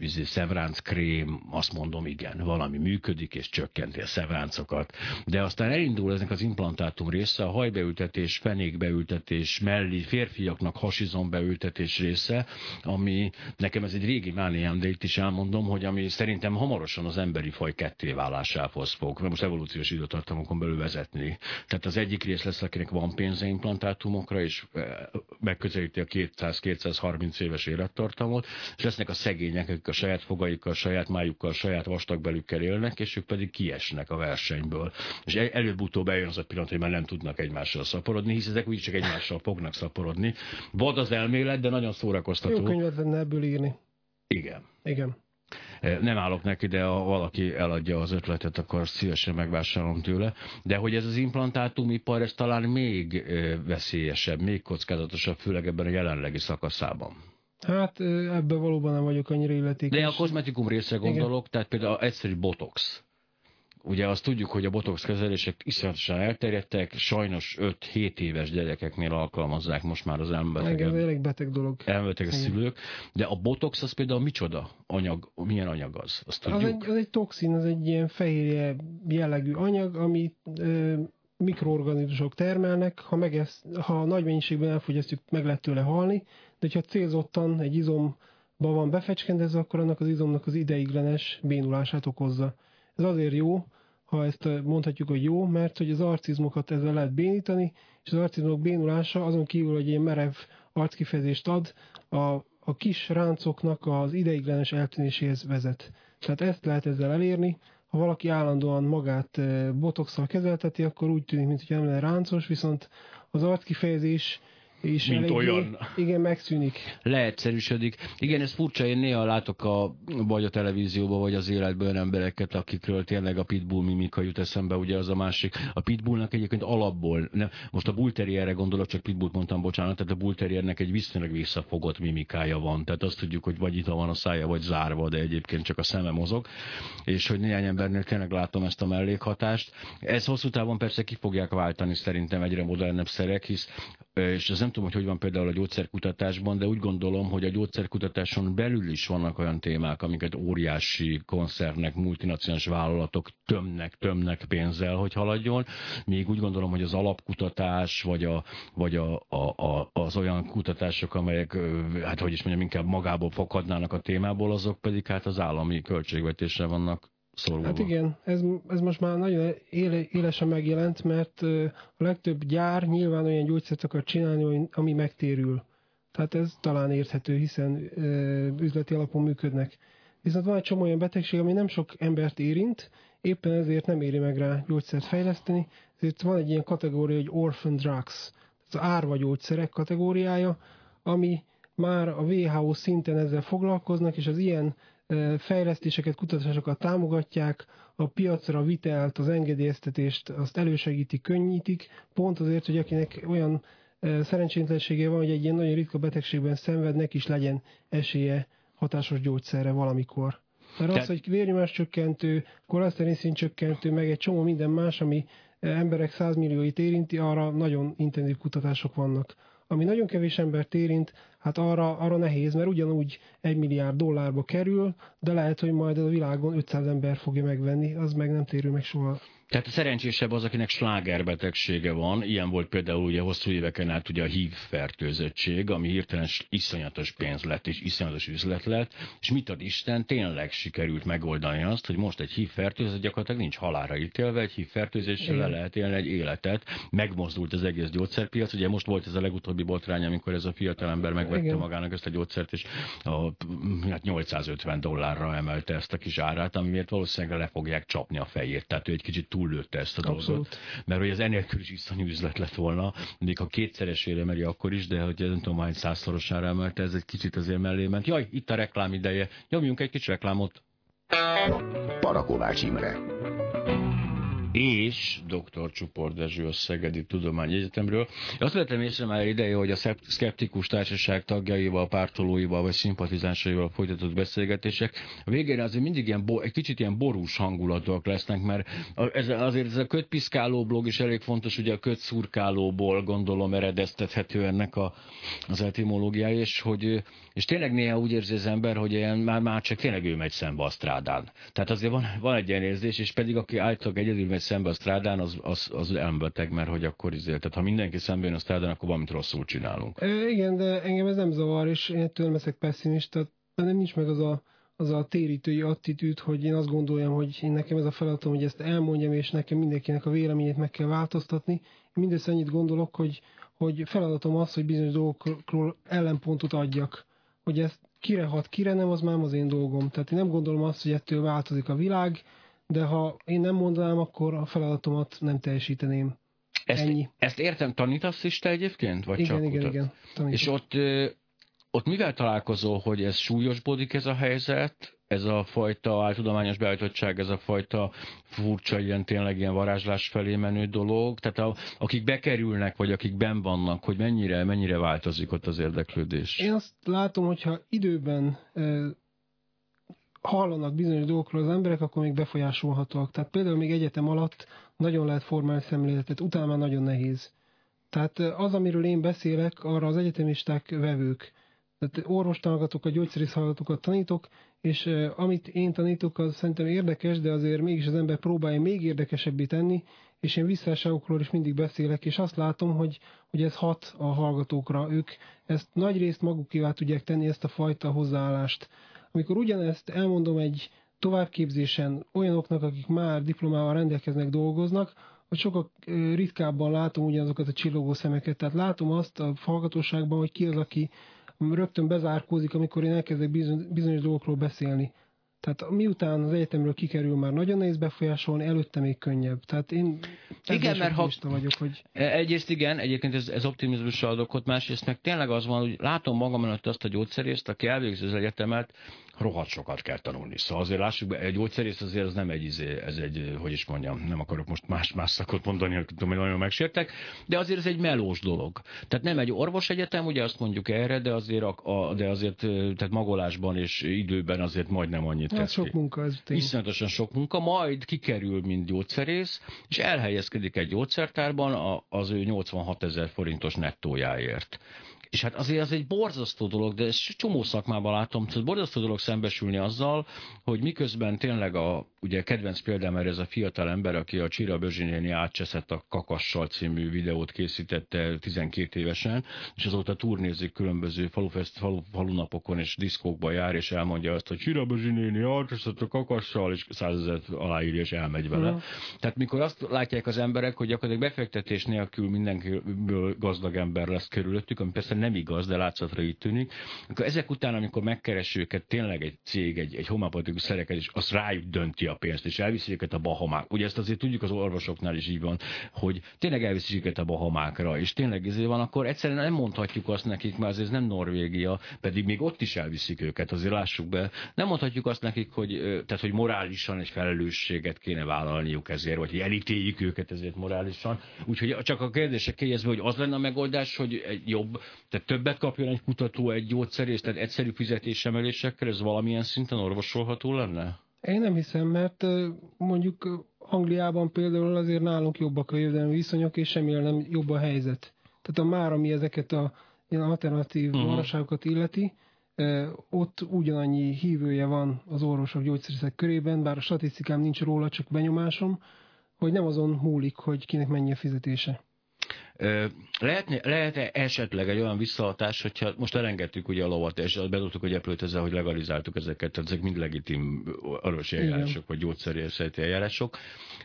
Speaker 1: izé, szemránc krém, azt mondom, igen, valami működik, és csökkenti a szemráncokat, de aztán elindul ezek az implantátum része, a hajbeültetés, fenékbeültetés, melli férfiaknak hasizombeültetés része, ami nekem ez egy régi mániám, de itt is elmondom, hogy ami szerintem hamarosan az emberi faj kettéválásához fog. Most evolúció evolúciós időtartamokon belül vezetni. Tehát az egyik rész lesz, akinek van pénze implantátumokra, és eh, megközelíti a 200-230 éves élettartamot, és lesznek a szegények, akik a saját fogaikkal, a saját májukkal, a saját vastagbelükkel élnek, és ők pedig kiesnek a versenyből. És előbb-utóbb eljön az a pillanat, hogy már nem tudnak egymással szaporodni, hisz ezek úgyis csak egymással fognak szaporodni. Vad az elmélet, de nagyon szórakoztató.
Speaker 2: Jó könyvet lenne ebből írni.
Speaker 1: Igen.
Speaker 2: Igen.
Speaker 1: Nem állok neki, de ha valaki eladja az ötletet, akkor szívesen megvásárolom tőle. De hogy ez az implantátumipar, ez talán még veszélyesebb, még kockázatosabb, főleg ebben a jelenlegi szakaszában.
Speaker 2: Hát ebben valóban nem vagyok annyira illetékes.
Speaker 1: De a kozmetikum részre gondolok, Igen. tehát például egyszerű botox Ugye azt tudjuk, hogy a botox kezelések iszonyatosan elterjedtek, sajnos 5-7 éves gyerekeknél alkalmazzák most már az elmebeteg,
Speaker 2: ez elég beteg dolog.
Speaker 1: elmebeteg szülők, de a botox az például micsoda anyag, milyen anyag az? Azt
Speaker 2: tudjuk? Az egy, az egy toxin, az egy ilyen fehérje jellegű anyag, amit ö, mikroorganizmusok termelnek, ha, megesz, ha nagy mennyiségben elfogyasztjuk, meg lehet tőle halni, de hogyha célzottan egy izomba van befecskendezve, akkor annak az izomnak az ideiglenes bénulását okozza. Ez azért jó, ha ezt mondhatjuk, hogy jó, mert hogy az arcizmokat ezzel lehet bénítani, és az arcizmok bénulása azon kívül, hogy ilyen merev arckifejezést ad, a, a kis ráncoknak az ideiglenes eltűnéséhez vezet. Tehát ezt lehet ezzel elérni. Ha valaki állandóan magát botoxsal kezelteti, akkor úgy tűnik, mintha nem lenne ráncos, viszont az arckifejezés és
Speaker 1: mint eléggé, olyan.
Speaker 2: Igen, megszűnik.
Speaker 1: Leegyszerűsödik. Igen, ez furcsa, én néha látok a, vagy a televízióban, vagy az életben embereket, akikről tényleg a pitbull mimika jut eszembe, ugye az a másik. A pitbullnak egyébként alapból, nem, most a bullterrierre gondolok, csak pitbullt mondtam, bocsánat, tehát a bullterriernek egy viszonylag visszafogott mimikája van. Tehát azt tudjuk, hogy vagy itt van a szája, vagy zárva, de egyébként csak a szeme mozog. És hogy néhány embernél tényleg látom ezt a mellékhatást. Ez hosszú távon persze ki fogják váltani szerintem egyre modernebb szerek, hisz és ez nem tudom, hogy hogy van például a gyógyszerkutatásban, de úgy gondolom, hogy a gyógyszerkutatáson belül is vannak olyan témák, amiket óriási koncernek, multinacionális vállalatok tömnek, tömnek pénzzel, hogy haladjon. Még úgy gondolom, hogy az alapkutatás, vagy, a, vagy a, a, a, az olyan kutatások, amelyek, hát hogy is mondjam, inkább magából fakadnának a témából, azok pedig hát az állami költségvetésre vannak szorulva.
Speaker 2: Hát igen, ez, ez most már nagyon éle, élesen megjelent, mert a legtöbb gyár nyilván olyan gyógyszert akar csinálni, ami megtérül. Tehát ez talán érthető, hiszen üzleti alapon működnek. Viszont van egy csomó olyan betegség, ami nem sok embert érint, éppen ezért nem éri meg rá gyógyszert fejleszteni, ezért van egy ilyen kategória, hogy orphan drugs, az árva gyógyszerek kategóriája, ami már a WHO szinten ezzel foglalkoznak, és az ilyen fejlesztéseket, kutatásokat támogatják, a piacra vitelt, az engedélyeztetést, azt elősegítik, könnyítik, pont azért, hogy akinek olyan szerencsétlensége van, hogy egy ilyen nagyon ritka betegségben szenvednek is legyen esélye hatásos gyógyszerre valamikor. Mert az, hogy vérnyomás csökkentő, koleszterin szint csökkentő, meg egy csomó minden más, ami emberek százmillióit érinti, arra nagyon intenzív kutatások vannak. Ami nagyon kevés embert érint, hát arra, arra nehéz, mert ugyanúgy egy milliárd dollárba kerül, de lehet, hogy majd a világon 500 ember fogja megvenni, az meg nem térül meg soha.
Speaker 1: Tehát a szerencsésebb az, akinek slágerbetegsége van, ilyen volt például ugye hosszú éveken át ugye a HIV fertőzöttség, ami hirtelen iszonyatos pénz lett és iszonyatos üzlet lett, és mit ad Isten, tényleg sikerült megoldani azt, hogy most egy HIV fertőzött gyakorlatilag nincs halára ítélve, egy HIV fertőzéssel le lehet élni egy életet, megmozdult az egész gyógyszerpiac, ugye most volt ez a legutóbbi botrány, amikor ez a fiatalember megvette Igen. magának ezt a gyógyszert, és a, hát 850 dollárra emelte ezt a kis árát, amiért valószínűleg le fogják csapni a fejét, tehát ő egy kicsit túl túllőtte ezt a Abszolút. dolgot. Mert hogy az enélkül is iszonyú üzlet lett volna, még ha kétszeresére meri akkor is, de hogy nem tudom, hány százszorosára emelte, ez egy kicsit azért mellé ment. Jaj, itt a reklám ideje. Nyomjunk egy kis reklámot.
Speaker 3: Parakovács Imre
Speaker 1: és dr. Csupor Dezső a Szegedi Tudományegyetemről. Azt vettem észre már ideje, hogy a szkeptikus társaság tagjaival, pártolóival vagy szimpatizánsaival folytatott beszélgetések a végén azért mindig ilyen, egy kicsit ilyen borús hangulatok lesznek, mert ez, azért ez a kötpiszkáló blog is elég fontos, ugye a kötszurkálóból gondolom eredeztethető ennek a, az etimológiája, és hogy és tényleg néha úgy érzi az ember, hogy ilyen, már, már csak tényleg ő megy szembe a strádán. Tehát azért van, van egy ilyen érzés, és pedig aki általában egyedül megy szembe a strádán, az, az, az elmbeteg, mert hogy akkor izé, tehát ha mindenki szembe jön a strádán, akkor valamit rosszul csinálunk.
Speaker 2: E, igen, de engem ez nem zavar, és én ettől leszek pessimista, nem nincs meg az a, az a térítői attitűd, hogy én azt gondoljam, hogy én nekem ez a feladatom, hogy ezt elmondjam, és nekem mindenkinek a véleményét meg kell változtatni. Én mindössze annyit gondolok, hogy, hogy feladatom az, hogy bizonyos dolgokról ellenpontot adjak hogy ez kire hat, kire nem, az már az én dolgom. Tehát én nem gondolom azt, hogy ettől változik a világ, de ha én nem mondanám, akkor a feladatomat nem teljesíteném.
Speaker 1: Ezt,
Speaker 2: Ennyi.
Speaker 1: ezt értem, tanítasz is te egyébként? Vagy
Speaker 2: igen,
Speaker 1: csak
Speaker 2: igen, utat? igen.
Speaker 1: Tanítom. És ott, ott mivel találkozol, hogy ez súlyosbodik ez a helyzet, ez a fajta áltudományos beállítottság, ez a fajta furcsa, ilyen tényleg ilyen varázslás felé menő dolog, tehát a, akik bekerülnek, vagy akik ben vannak, hogy mennyire, mennyire változik ott az érdeklődés?
Speaker 2: Én azt látom, hogyha időben hallanak bizonyos dolgokról az emberek, akkor még befolyásolhatóak. Tehát például még egyetem alatt nagyon lehet formálni szemléletet, utána már nagyon nehéz. Tehát az, amiről én beszélek, arra az egyetemisták vevők. Tehát orvostanogatókat, gyógyszerész hallgatókat tanítok, és amit én tanítok, az szerintem érdekes, de azért mégis az ember próbálja még érdekesebbé tenni, és én visszásságokról is mindig beszélek, és azt látom, hogy, hogy ez hat a hallgatókra. Ők ezt nagy részt magukévá tudják tenni, ezt a fajta hozzáállást. Amikor ugyanezt elmondom egy továbbképzésen olyanoknak, akik már diplomával rendelkeznek, dolgoznak, hogy sokkal ritkábban látom ugyanazokat a csillogó szemeket. Tehát látom azt a hallgatóságban, hogy ki az, aki rögtön bezárkózik, amikor én elkezdek bizonyos dolgokról beszélni. Tehát miután az egyetemről kikerül, már nagyon nehéz befolyásolni, előtte még könnyebb. Tehát én
Speaker 1: igen, mert ha...
Speaker 2: vagyok, hogy...
Speaker 1: E, egyrészt igen, egyébként ez, ez optimizmussal ad okot, másrészt meg tényleg az van, hogy látom magam előtt azt a gyógyszerészt, aki elvégzi az egyetemet, rohadt sokat kell tanulni. Szóval azért lássuk be, egy gyógyszerész azért az nem egy, izé, ez egy, hogy is mondjam, nem akarok most más, más szakot mondani, hogy tudom, hogy nagyon megsértek, de azért ez egy melós dolog. Tehát nem egy orvos egyetem, ugye azt mondjuk erre, de azért, a, a, de azért tehát magolásban és időben azért majdnem annyit
Speaker 2: hát sok ki. munka ez
Speaker 1: tény. Iszonyatosan sok munka, majd kikerül, mint gyógyszerész, és elhelyezkedik egy gyógyszertárban az ő 86 ezer forintos nettójáért És hát azért az egy borzasztó dolog, de ezt csomó szakmában látom, hogy borzasztó dolog szembesülni azzal, hogy miközben tényleg a, ugye kedvenc példám erre ez a fiatal ember, aki a Csira Bözsinyéni átcseszett a Kakassal című videót készítette 12 évesen, és azóta turnézik különböző falufest, falu, falunapokon és diszkókba jár, és elmondja azt, hogy Csira Bözsinyéni átcseszett a Kakassal, és százezet aláírja, és elmegy vele. Mm. Tehát mikor azt látják az emberek, hogy gyakorlatilag befektetés nélkül mindenkiből gazdag ember lesz körülöttük, ami persze nem igaz, de látszatra így tűnik, akkor ezek után, amikor megkeres őket tényleg egy cég, egy, egy homopatikus szerekedés, az rájuk dönti a pénzt, és elviszi őket a Bahamák. Ugye ezt azért tudjuk az orvosoknál is így van, hogy tényleg elviszi őket a Bahamákra, és tényleg ezért van, akkor egyszerűen nem mondhatjuk azt nekik, mert ez nem Norvégia, pedig még ott is elviszik őket, azért lássuk be. Nem mondhatjuk azt nekik, hogy, tehát, hogy morálisan egy felelősséget kéne vállalniuk ezért, vagy hogy elítéljük őket ezért morálisan. Úgyhogy csak a kérdések kérdezve, hogy az lenne a megoldás, hogy egy jobb, tehát többet kapjon egy kutató egy gyógyszerész, tehát egyszerű fizetésemelésekkel, ez valamilyen szinten orvosolható lenne?
Speaker 2: Én nem hiszem, mert mondjuk Angliában például azért nálunk jobbak a jövedelmi viszonyok, és semmilyen nem jobb a helyzet. Tehát a már, ami ezeket a ilyen alternatív uh-huh. illeti, ott ugyanannyi hívője van az orvosok gyógyszerészek körében, bár a statisztikám nincs róla, csak benyomásom, hogy nem azon múlik, hogy kinek mennyi a fizetése.
Speaker 1: Lehetne, lehet -e esetleg egy olyan visszahatás, hogyha most elengedtük ugye a lovat, és bedobtuk a gyeplőt ezzel, hogy legalizáltuk ezeket, tehát ezek mind legitim orvosi eljárások, vagy gyógyszerészeti eljárások,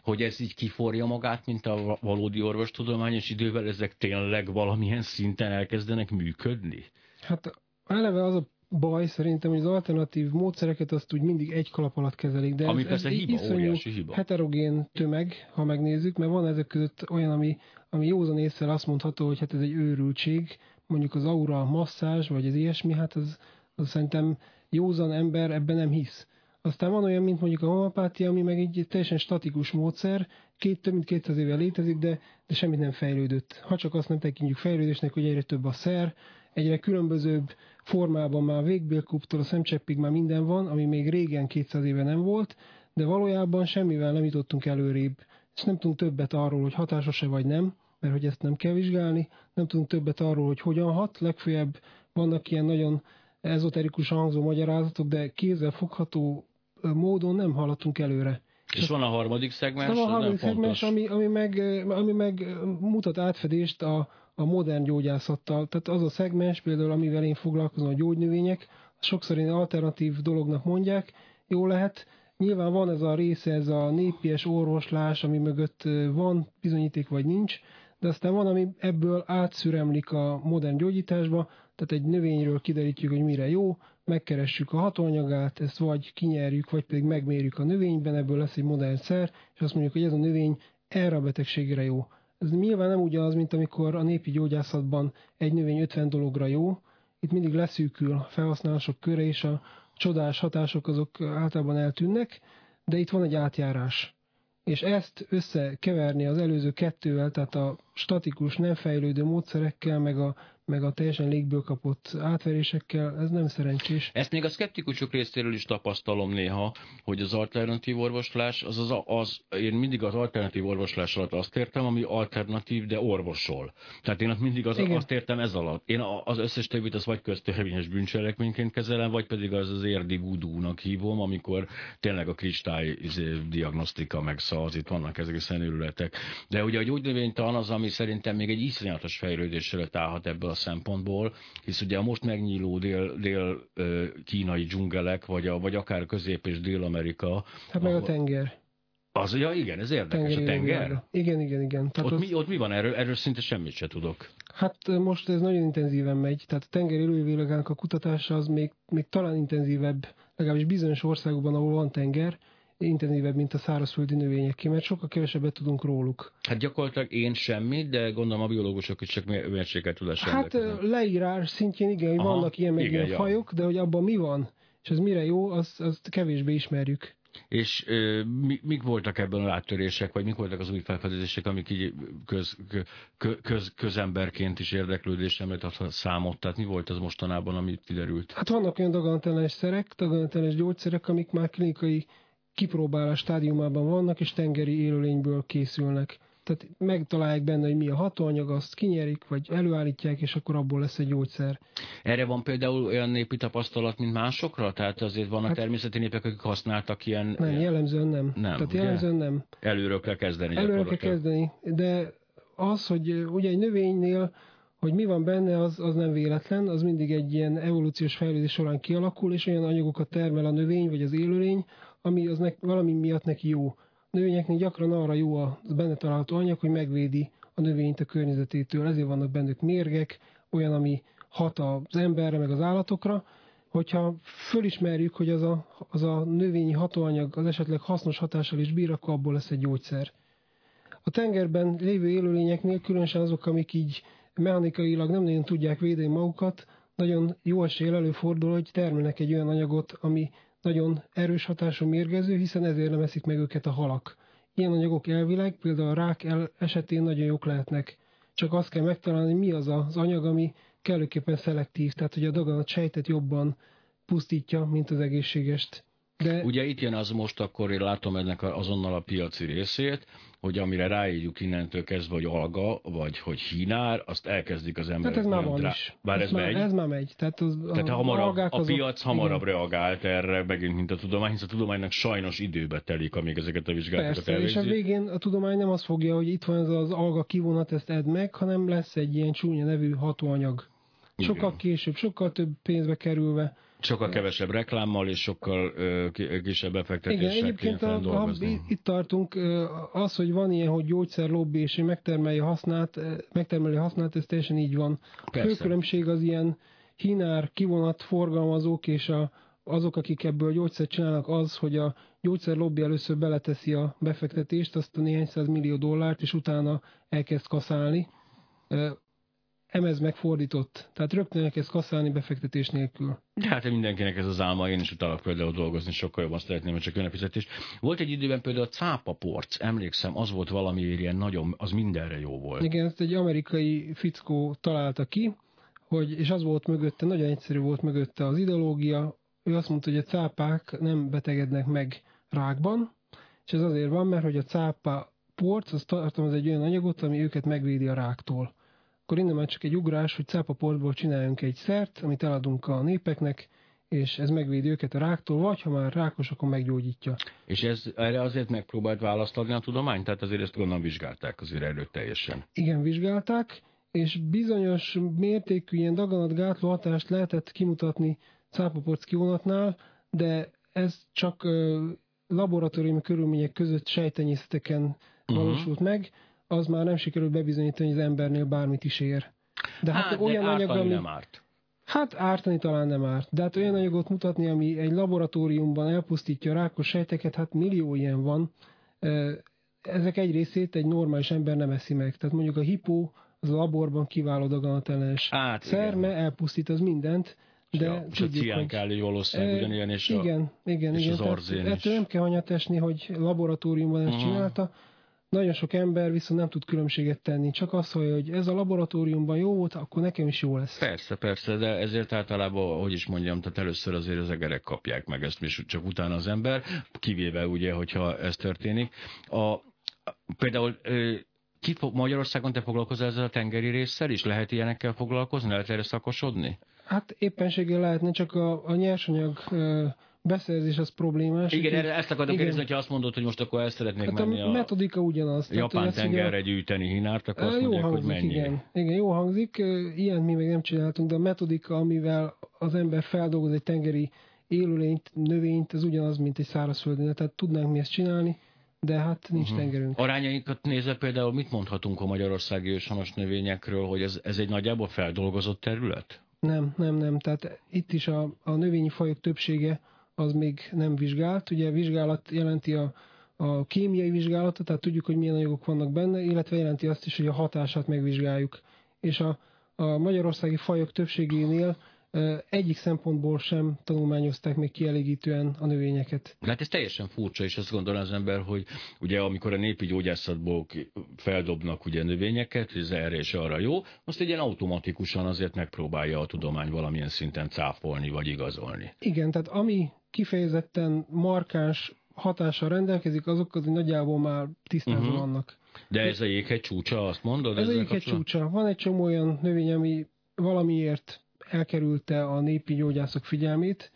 Speaker 1: hogy ez így kiforja magát, mint a valódi orvostudomány, és idővel ezek tényleg valamilyen szinten elkezdenek működni?
Speaker 2: Hát eleve az a baj szerintem, hogy az alternatív módszereket azt úgy mindig egy kalap alatt kezelik. De
Speaker 1: ami
Speaker 2: ez,
Speaker 1: persze
Speaker 2: ez
Speaker 1: hiba, óriási hiba.
Speaker 2: heterogén tömeg, ha megnézzük, mert van ezek között olyan, ami, ami józan észre azt mondható, hogy hát ez egy őrültség, mondjuk az aura masszázs, vagy az ilyesmi, hát az, az szerintem józan ember ebben nem hisz. Aztán van olyan, mint mondjuk a homopátia, ami meg egy teljesen statikus módszer, két, több mint 200 éve létezik, de, de semmit nem fejlődött. Ha csak azt nem tekintjük fejlődésnek, hogy egyre több a szer, egyre különbözőbb formában már végbélkuptól a szemcseppig már minden van, ami még régen 200 éve nem volt, de valójában semmivel nem jutottunk előrébb. És nem tudunk többet arról, hogy hatásos-e vagy nem, mert hogy ezt nem kell vizsgálni, nem tudunk többet arról, hogy hogyan hat, legfőjebb vannak ilyen nagyon ezoterikus hangzó magyarázatok, de kézzel fogható módon nem haladtunk előre.
Speaker 1: És van a harmadik szegmens?
Speaker 2: A harmadik szegmens, ami, ami, meg, ami meg mutat átfedést a, a modern gyógyászattal. Tehát az a szegmens, például amivel én foglalkozom, a gyógynövények, sokszor én alternatív dolognak mondják, jó lehet. Nyilván van ez a része, ez a népies orvoslás, ami mögött van bizonyíték vagy nincs, de aztán van, ami ebből átszüremlik a modern gyógyításba, tehát egy növényről kiderítjük, hogy mire jó, megkeressük a hatóanyagát, ezt vagy kinyerjük, vagy pedig megmérjük a növényben, ebből lesz egy modern szer, és azt mondjuk, hogy ez a növény erre a betegségre jó. Ez nyilván nem ugyanaz, mint amikor a népi gyógyászatban egy növény 50 dologra jó, itt mindig leszűkül a felhasználások köre, és a csodás hatások azok általában eltűnnek, de itt van egy átjárás. És ezt összekeverni az előző kettővel, tehát a statikus, nem fejlődő módszerekkel, meg a meg a teljesen légből kapott átverésekkel, ez nem szerencsés.
Speaker 1: Ezt még a szkeptikusok részéről is tapasztalom néha, hogy az alternatív orvoslás, az, az, az én mindig az alternatív orvoslás alatt azt értem, ami alternatív, de orvosol. Tehát én mindig az, azt értem ez alatt. Én az összes többit az vagy köztörvényes bűncselekményként kezelem, vagy pedig az az érdi vudúnak hívom, amikor tényleg a kristály izé, diagnosztika meg szaz, itt vannak ezek a szenőrületek. De ugye a gyógynövénytan az, ami szerintem még egy iszonyatos fejlődésre állhat ebből a szempontból, hisz ugye a most megnyíló dél-kínai dél, dzsungelek, vagy, a, vagy akár Közép- és Dél-Amerika.
Speaker 2: Hát meg a tenger.
Speaker 1: Az, ja igen, ez érdekes, Tengeri a tenger.
Speaker 2: Igen, igen, igen.
Speaker 1: Tehát ott, az... mi, ott mi van erről? Erről szinte semmit se tudok.
Speaker 2: Hát most ez nagyon intenzíven megy, tehát a tengeri élővilágának a kutatása az még, még talán intenzívebb, legalábbis bizonyos országokban, ahol van tenger, intenzívebb, mint a szárazföldi növényeké, mert sokkal kevesebbet tudunk róluk.
Speaker 1: Hát gyakorlatilag én semmit, de gondolom a biológusok is csak mérsékelt tudás
Speaker 2: Hát leírás szintjén igen, Aha, vannak ilyen meg igen, ilyen fajok, de hogy abban mi van, és ez mire jó, azt, azt kevésbé ismerjük.
Speaker 1: És ö, mi, mik voltak ebben a áttörések, vagy mik voltak az új felfedezések, amik így köz, kö, köz, közemberként is érdeklődésemre a számot? Tehát mi volt az mostanában, amit kiderült?
Speaker 2: Hát vannak olyan daganatellenes szerek, daganatellenes gyógyszerek, amik már klinikai kipróbálás stádiumában vannak, és tengeri élőlényből készülnek. Tehát megtalálják benne, hogy mi a hatóanyag, azt kinyerik, vagy előállítják, és akkor abból lesz egy gyógyszer.
Speaker 1: Erre van például olyan népi tapasztalat, mint másokra? Tehát azért vannak hát, természeti népek, akik használtak ilyen...
Speaker 2: Nem, jellemzően nem. nem Tehát ugye? jellemzően nem.
Speaker 1: Előről kell kezdeni.
Speaker 2: Előről kell kezdeni, de az, hogy ugye egy növénynél hogy mi van benne, az, az nem véletlen, az mindig egy ilyen evolúciós fejlődés során kialakul, és olyan anyagokat termel a növény vagy az élőlény, ami az nek, valami miatt neki jó. A növényeknél gyakran arra jó a benne található anyag, hogy megvédi a növényt a környezetétől, ezért vannak bennük mérgek, olyan, ami hat az emberre, meg az állatokra, hogyha fölismerjük, hogy az a, az a növényi hatóanyag az esetleg hasznos hatással is bír, akkor abból lesz egy gyógyszer. A tengerben lévő élőlényeknél, különösen azok, amik így mechanikailag nem nagyon tudják védeni magukat, nagyon jó esél előfordul, hogy termelnek egy olyan anyagot, ami nagyon erős hatású mérgező, hiszen ezért nem eszik meg őket a halak. Ilyen anyagok elvileg például a rák esetén nagyon jók lehetnek. Csak azt kell megtalálni, mi az az anyag, ami kellőképpen szelektív, tehát hogy a daganat sejtet jobban pusztítja, mint az egészségest.
Speaker 1: De... Ugye itt jön az most, akkor én látom ennek azonnal a piaci részét, hogy amire ráírjuk innentől kezdve, hogy alga, vagy hogy hínár, azt elkezdik az emberek.
Speaker 2: Hát ez már van drá... is.
Speaker 1: Bár ez, ez
Speaker 2: már,
Speaker 1: megy.
Speaker 2: Ez már megy. Tehát, az,
Speaker 1: Tehát a, hamarabb, a piac azok... hamarabb igen. reagált erre, megint, mint a tudomány, hisz a tudománynak sajnos időbe telik, amíg ezeket a vizsgálatokat
Speaker 2: Persze, elvégzi. és a végén a tudomány nem azt fogja, hogy itt van ez az alga kivonat, ezt edd meg, hanem lesz egy ilyen csúnya nevű hatóanyag. Sokkal igen. később, sokkal több pénzbe kerülve
Speaker 1: Sokkal kevesebb reklámmal és sokkal kisebb befektetéssel Igen, egyébként a, a,
Speaker 2: itt tartunk, az, hogy van ilyen, hogy gyógyszerlobbi és megtermelje hasznát, megtermeli hasznát, ez teljesen így van. Persze. A főkülönbség az ilyen hinár, kivonat forgalmazók és a, azok, akik ebből gyógyszert csinálnak, az, hogy a gyógyszerlobbi először beleteszi a befektetést, azt a néhány száz millió dollárt, és utána elkezd kaszálni emez megfordított. Tehát rögtön elkezd kaszálni befektetés nélkül.
Speaker 1: De hát mindenkinek ez az álma, én is utalak például dolgozni, sokkal jobban szeretném, hogy csak önfizetés. Volt egy időben például a cápaporc, emlékszem, az volt valami ilyen nagyon, az mindenre jó volt.
Speaker 2: Igen, ezt egy amerikai fickó találta ki, hogy, és az volt mögötte, nagyon egyszerű volt mögötte az ideológia, ő azt mondta, hogy a cápák nem betegednek meg rákban, és ez azért van, mert hogy a cápa porc, az tartalmaz egy olyan anyagot, ami őket megvédi a ráktól akkor innen már csak egy ugrás, hogy cápaportból csináljunk egy szert, amit eladunk a népeknek, és ez megvédi őket a ráktól, vagy ha már rákos, akkor meggyógyítja.
Speaker 1: És ez erre azért megpróbált választ adni a tudomány? Tehát azért ezt gondolom vizsgálták azért előtt teljesen.
Speaker 2: Igen, vizsgálták, és bizonyos mértékű ilyen daganatgátló hatást lehetett kimutatni cápaporc kivonatnál, de ez csak laboratóriumi körülmények között sejtenyészeteken uh-huh. valósult meg, az már nem sikerült bebizonyítani, hogy az embernél bármit is ér.
Speaker 1: De hát, hát olyan de anyag, ami... nem árt.
Speaker 2: Hát ártani talán nem árt, de hát olyan anyagot mutatni, ami egy laboratóriumban elpusztítja a rákos sejteket, hát millió ilyen van. Ezek egy részét egy normális ember nem eszi meg. Tehát mondjuk a hipó az a laborban kiváló daganatellenes hát, szerme, igen. elpusztít az mindent, de ja,
Speaker 1: és tudjuk, a ciánkáli valószínűleg ugyanilyen, és,
Speaker 2: igen, a, igen, és igen, az arzén is. Ettől nem kell hanyat esni, hogy laboratóriumban ezt uh-huh. csinálta, nagyon sok ember viszont nem tud különbséget tenni, csak az, hogy ez a laboratóriumban jó volt, akkor nekem is jó lesz.
Speaker 1: Persze, persze, de ezért általában, hogy is mondjam, tehát először azért az egerek kapják meg ezt, és csak utána az ember, kivéve ugye, hogyha ez történik. A, például ki fog, Magyarországon te foglalkozol ezzel a tengeri résszel is? Lehet ilyenekkel foglalkozni? Lehet erre szakosodni?
Speaker 2: Hát éppenséggel lehetne, csak a, a nyersanyag beszerzés az problémás.
Speaker 1: Igen, erre ezt akartam kérdezni, hogyha azt mondod, hogy most akkor el szeretnék hát menni
Speaker 2: a... metodika ugyanaz.
Speaker 1: Japán tehát, tengerre gyűjteni hinárt, akkor azt
Speaker 2: jó
Speaker 1: mondják,
Speaker 2: hangzik,
Speaker 1: hogy mennyi.
Speaker 2: Igen. igen, jó hangzik. Ilyen mi még nem csináltunk, de a metodika, amivel az ember feldolgoz egy tengeri élőlényt, növényt, az ugyanaz, mint egy szárazföldön. Tehát tudnánk mi ezt csinálni, de hát nincs uh-huh. tengerünk.
Speaker 1: Arányainkat nézve például mit mondhatunk a magyarországi őshonos növényekről, hogy ez, ez egy nagyjából feldolgozott terület?
Speaker 2: Nem, nem, nem. Tehát itt is a, a növényi fajok többsége az még nem vizsgált. Ugye vizsgálat jelenti a, a kémiai vizsgálatot, tehát tudjuk, hogy milyen anyagok vannak benne, illetve jelenti azt is, hogy a hatását megvizsgáljuk. És a, a magyarországi fajok többségénél egyik szempontból sem tanulmányozták még kielégítően a növényeket.
Speaker 1: Hát ez teljesen furcsa, és azt gondolja az ember, hogy ugye amikor a népi gyógyászatból feldobnak ugye növényeket, ez erre és arra jó, azt egy ilyen automatikusan azért megpróbálja a tudomány valamilyen szinten cáfolni vagy igazolni.
Speaker 2: Igen, tehát ami kifejezetten markáns hatással rendelkezik, azok az nagyjából már tisztában
Speaker 1: Mhm.
Speaker 2: uh-huh. vannak.
Speaker 1: De ez a jéghegy csúcsa, azt mondod?
Speaker 2: Ez
Speaker 1: ezzel
Speaker 2: egyik egy
Speaker 1: kapcsolatban?
Speaker 2: csúcsa. Van egy csomó olyan növény, ami valamiért elkerülte a népi gyógyászok figyelmét,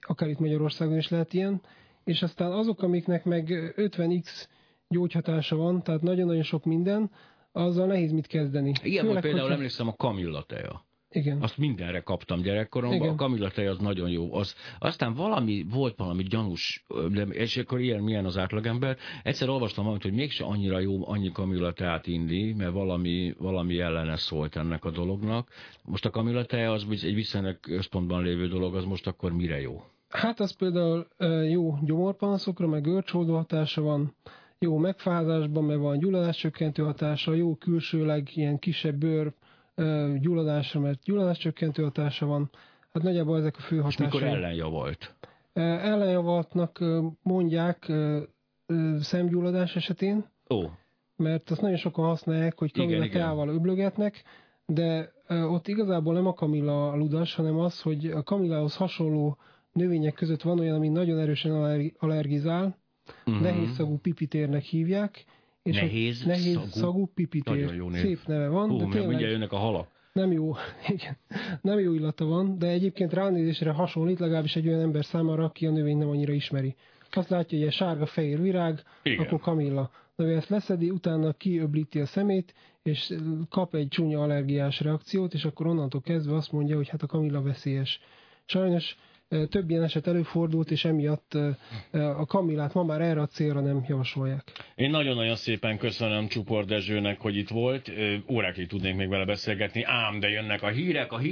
Speaker 2: akár itt Magyarországon is lehet ilyen, és aztán azok, amiknek meg 50x gyógyhatása van, tehát nagyon-nagyon sok minden, azzal nehéz mit kezdeni.
Speaker 1: Igen, volt például
Speaker 2: hogyha-
Speaker 1: emlékszem a kamillateja.
Speaker 2: Igen.
Speaker 1: Azt mindenre kaptam gyerekkoromban,
Speaker 2: Igen.
Speaker 1: a kamillateja az nagyon jó. Az, aztán valami, volt valami gyanús, és akkor ilyen milyen az átlagember. Egyszer olvastam valamit, hogy mégse annyira jó annyi kamillateát inni, mert valami, valami ellene szólt ennek a dolognak. Most a kamillateja az egy viszonylag központban lévő dolog, az most akkor mire jó?
Speaker 2: Hát az például jó gyomorpanaszokra, meg görcsoldó hatása van, jó megfázásban, mert van gyulladáscsökkentő hatása, jó külsőleg ilyen kisebb bőr gyulladásra, mert gyulladáscsökkentő hatása van. Hát nagyjából ezek a fő
Speaker 1: És
Speaker 2: hatásai.
Speaker 1: mikor ellenjavalt?
Speaker 2: Ö, Ellenjavaltnak ö, mondják szemgyulladás esetén,
Speaker 1: Ó,
Speaker 2: mert azt nagyon sokan használják, hogy kamilla teával öblögetnek, de ott igazából nem a kamilla a ludas, hanem az, hogy a kamillához hasonló növények között van olyan, ami nagyon erősen allergi- allergizál,
Speaker 1: mhm.
Speaker 2: nehéz szagú pipitérnek hívják, és
Speaker 1: Nehéz
Speaker 2: nehéz
Speaker 1: szagú?
Speaker 2: szagú pipitér. Szép neve van,
Speaker 1: Hú,
Speaker 2: de tényleg
Speaker 1: jönnek a halak.
Speaker 2: nem jó, [laughs] igen, nem jó illata van, de egyébként ránézésre hasonlít legalábbis egy olyan ember számára, aki a növény nem annyira ismeri. Azt látja, hogy egy sárga-fehér virág,
Speaker 1: Igen.
Speaker 2: akkor kamilla. De ő ezt leszedi, utána kiöblíti a szemét, és kap egy csúnya allergiás reakciót, és akkor onnantól kezdve azt mondja, hogy hát a kamilla veszélyes. Sajnos több ilyen eset előfordult, és emiatt a kamillát ma már erre a célra nem javasolják.
Speaker 1: Én nagyon-nagyon szépen köszönöm Csupor Dezsőnek, hogy itt volt. Órákig tudnék még vele beszélgetni, ám de jönnek a hírek, a hírek